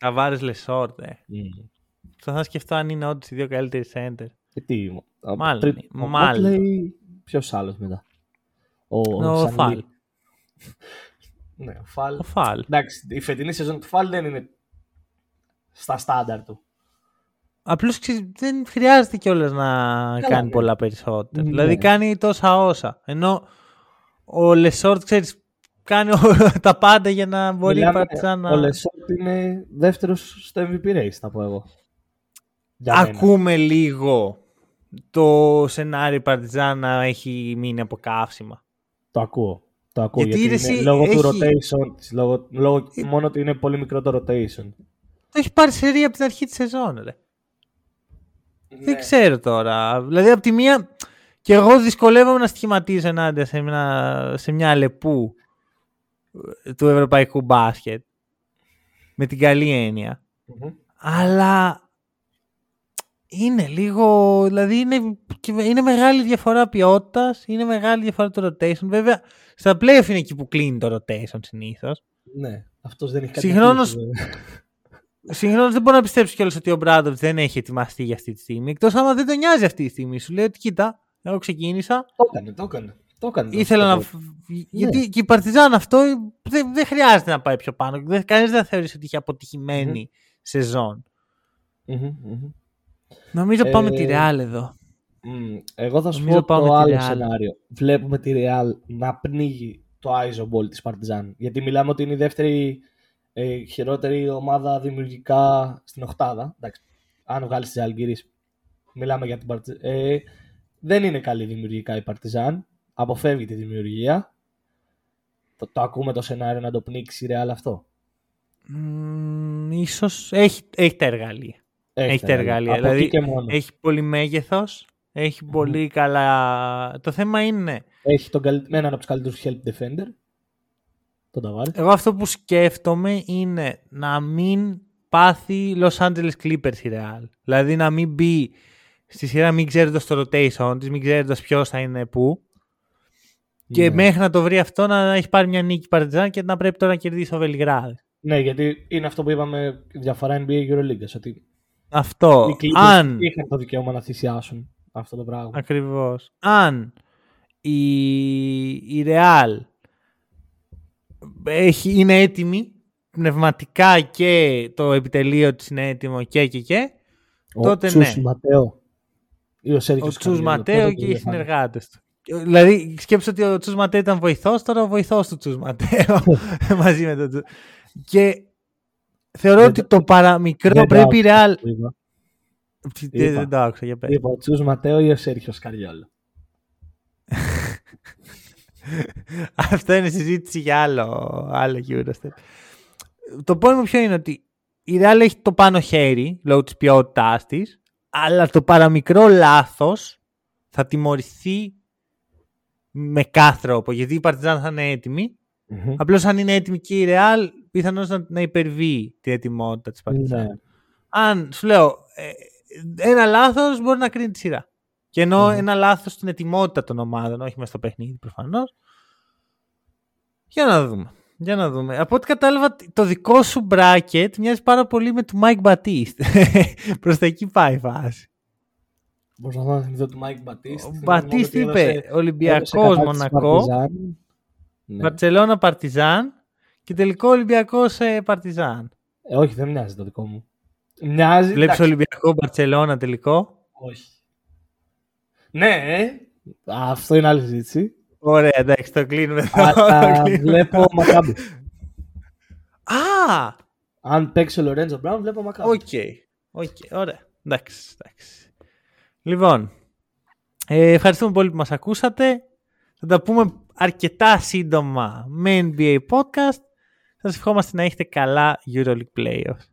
[SPEAKER 1] Ταβάρες Λεσόρ, ε. Mm. Θα σκεφτώ αν είναι όντως οι δύο καλύτεροι σέντερ.
[SPEAKER 2] Και τι,
[SPEAKER 1] μάλλον. Τρί... Ο μάλλον.
[SPEAKER 2] Ποιος άλλος μετά;
[SPEAKER 1] Ο, ο Φαλ.
[SPEAKER 2] ναι, ο Φαλ.
[SPEAKER 1] Ο Φαλ.
[SPEAKER 2] Εντάξει, η φετινή σεζόν του Φαλ δεν είναι στα στάνταρ του.
[SPEAKER 1] Απλώς δεν χρειάζεται κιόλας να Καλά, κάνει ναι. πολλά περισσότερα. Ναι. Δηλαδή κάνει τόσα όσα. Ενώ ο Λεσόρτ, ξέρεις, κάνει [LAUGHS] τα πάντα για να μπορεί Μιλάμε, να.
[SPEAKER 2] Ο Λεσόρτ είναι δεύτερος στο MVP race, θα πω εγώ.
[SPEAKER 1] Ακούμε λίγο το σενάριο Παρτιζάν να έχει μείνει από καύσιμα.
[SPEAKER 2] Το ακούω. Το ακούω γιατί, γιατί είναι, λόγω έχει... του rotation λόγω, λόγω ε... μόνο ότι είναι πολύ μικρό το rotation.
[SPEAKER 1] Το έχει πάρει σερή από την αρχή της σεζόν, ρε. Ναι. Δεν ξέρω τώρα. Δηλαδή, από τη μία, και εγώ δυσκολεύομαι να σχηματίσω ενάντια σε μια, σε μια λεπού του ευρωπαϊκού μπάσκετ. Με την καλή Αλλά είναι λίγο. Δηλαδή, είναι, είναι μεγάλη διαφορά ποιότητας, είναι μεγάλη διαφορά το rotation. Βέβαια, στα playoff είναι εκεί που κλείνει το rotation συνήθως.
[SPEAKER 2] Ναι, αυτός δεν έχει κάτι
[SPEAKER 1] Συγχρόνως, Συγχρόνω δεν μπορώ να πιστέψω κιόλας ότι ο Μπράντοβιτ δεν έχει ετοιμαστεί για αυτή τη στιγμή. Εκτός άμα δεν τον νοιάζει αυτή τη στιγμή. Σου λέει ότι κοίτα, εγώ ξεκίνησα.
[SPEAKER 2] Το έκανε, το έκανε. Το έκανε
[SPEAKER 1] Ήθελα να. Γιατί ναι. και η Παρτιζάν αυτό δεν, δεν χρειάζεται να πάει πιο πάνω. Κανείς δεν θεωρείς ότι είχε αποτυχημένη mm-hmm. σεζόν.
[SPEAKER 2] Mm-hmm,
[SPEAKER 1] Νομίζω πάμε τη Ρεάλ εδώ.
[SPEAKER 2] Εγώ θα σου πω το άλλο σενάριο. Βλέπουμε τη Ρεάλ να πνίγει το iso ball της Παρτιζάν. Γιατί μιλάμε ότι είναι η δεύτερη ε, χειρότερη ομάδα δημιουργικά στην Οχτάδα. Εντάξει, αν βγάλεις τη Ζαλγκίρις, μιλάμε για την Παρτιζάν. Ε, δεν είναι καλή δημιουργικά η Παρτιζάν. Αποφεύγει τη δημιουργία. Το, το ακούμε το σενάριο να το πνίξει η Ρεάλ αυτό.
[SPEAKER 1] Mm, ίσως έχει, έχει τα εργαλεία. Έχει, έχει τα εργαλεία. Δηλαδή, έχει πολύ μέγεθος. Έχει πολύ καλά. Το θέμα είναι.
[SPEAKER 2] Έχει τον, έναν από τους καλύτερους help defender.
[SPEAKER 1] Εγώ αυτό που σκέφτομαι είναι να μην πάθει Los Angeles Clippers η Real. Δηλαδή να μην μπει στη σειρά μην ξέροντας το rotation της, μην ξέροντας ποιος θα είναι πού. Και ναι. μέχρι να το βρει αυτό να έχει πάρει μια νίκη Παρτιζάν και να πρέπει τώρα να κερδίσει ο Βελιγράδι.
[SPEAKER 2] Ναι, γιατί είναι αυτό που είπαμε διαφορά NBA Euroleague. Ότι
[SPEAKER 1] αυτό. Οι αν...
[SPEAKER 2] είχαν το δικαίωμα να θυσιάσουν αυτό το πράγμα.
[SPEAKER 1] Ακριβώς. Αν η, η Real έχει, είναι έτοιμη πνευματικά και το επιτελείο της είναι έτοιμο και και και
[SPEAKER 2] ο
[SPEAKER 1] τότε
[SPEAKER 2] Τσούς
[SPEAKER 1] ναι.
[SPEAKER 2] Ματέο.
[SPEAKER 1] Ή ο, ο Τσούς Ματέο και οι συνεργάτες του. Δηλαδή σκέψω ότι ο Τσούς Ματέο ήταν βοηθός, τώρα ο βοηθός του Τσούς Ματέο [LAUGHS] [LAUGHS] μαζί με τον Τσούς. Και θεωρώ ότι το παραμικρό πρέπει η Ρεάλ... Δεν το άκουσα, για πέρα.
[SPEAKER 2] Είπα ο Τσούς Ματέο ή ο Σέρχιος Καριόλο. [LAUGHS]
[SPEAKER 1] Αυτό είναι συζήτηση για άλλο, άλλο Eurostep. Το μου ποιο είναι ότι η Real έχει το πάνω χέρι λόγω της ποιότητάς της αλλά το παραμικρό λάθος θα τιμωρηθεί με κάθε τρόπο. Γιατί η Παρτιζάν θα είναι έτοιμη. Mm-hmm. Απλώς αν είναι έτοιμη και η Real, πιθανώς να, να υπερβεί την ετοιμότητα της Παρτιζάν. Ναι. Αν σου λέω, ε, ένα λάθος μπορεί να κρίνει τη σειρά. Και ενώ mm-hmm. ένα λάθος στην ετοιμότητα των ομάδων, όχι μέσα στο παιχνίδι προφανώς. Για να δούμε. Για να δούμε. Από ό,τι κατάλαβα, το δικό σου bracket μοιάζει πάρα πολύ με του Mike Batiste. [LAUGHS] Προς τα εκεί πάει η φάση.
[SPEAKER 2] Μπορώ να θυμηθώ του Mike Batiste.
[SPEAKER 1] Ο Batiste είπε Ολυμπιακός Μονακό, Βαρκελόνα Παρτιζάν και τελικό Ολυμπιακός Παρτιζάν.
[SPEAKER 2] Ε, όχι, δεν μοιάζει το δικό μου. Μοιάζει.
[SPEAKER 1] Βλέπεις Ολυμπιακό Μπαρσελόνα τελικό;
[SPEAKER 2] Όχι. Ναι, ε. αυτό είναι άλλη συζήτηση.
[SPEAKER 1] Ωραία, εντάξει, το κλείνουμε.
[SPEAKER 2] Αλλά βλέπω Μακάμπι.
[SPEAKER 1] Α!
[SPEAKER 2] Αν παίξει ο Λορέντζο Μπράουν, βλέπω Μακάμπι.
[SPEAKER 1] Ok. Okay. Ωραία. Εντάξει, εντάξει. Λοιπόν, ε, ευχαριστούμε πολύ που μας ακούσατε. Θα τα πούμε αρκετά σύντομα με NBA Podcast. Σας ευχόμαστε να έχετε καλά EuroLeague Playoffs.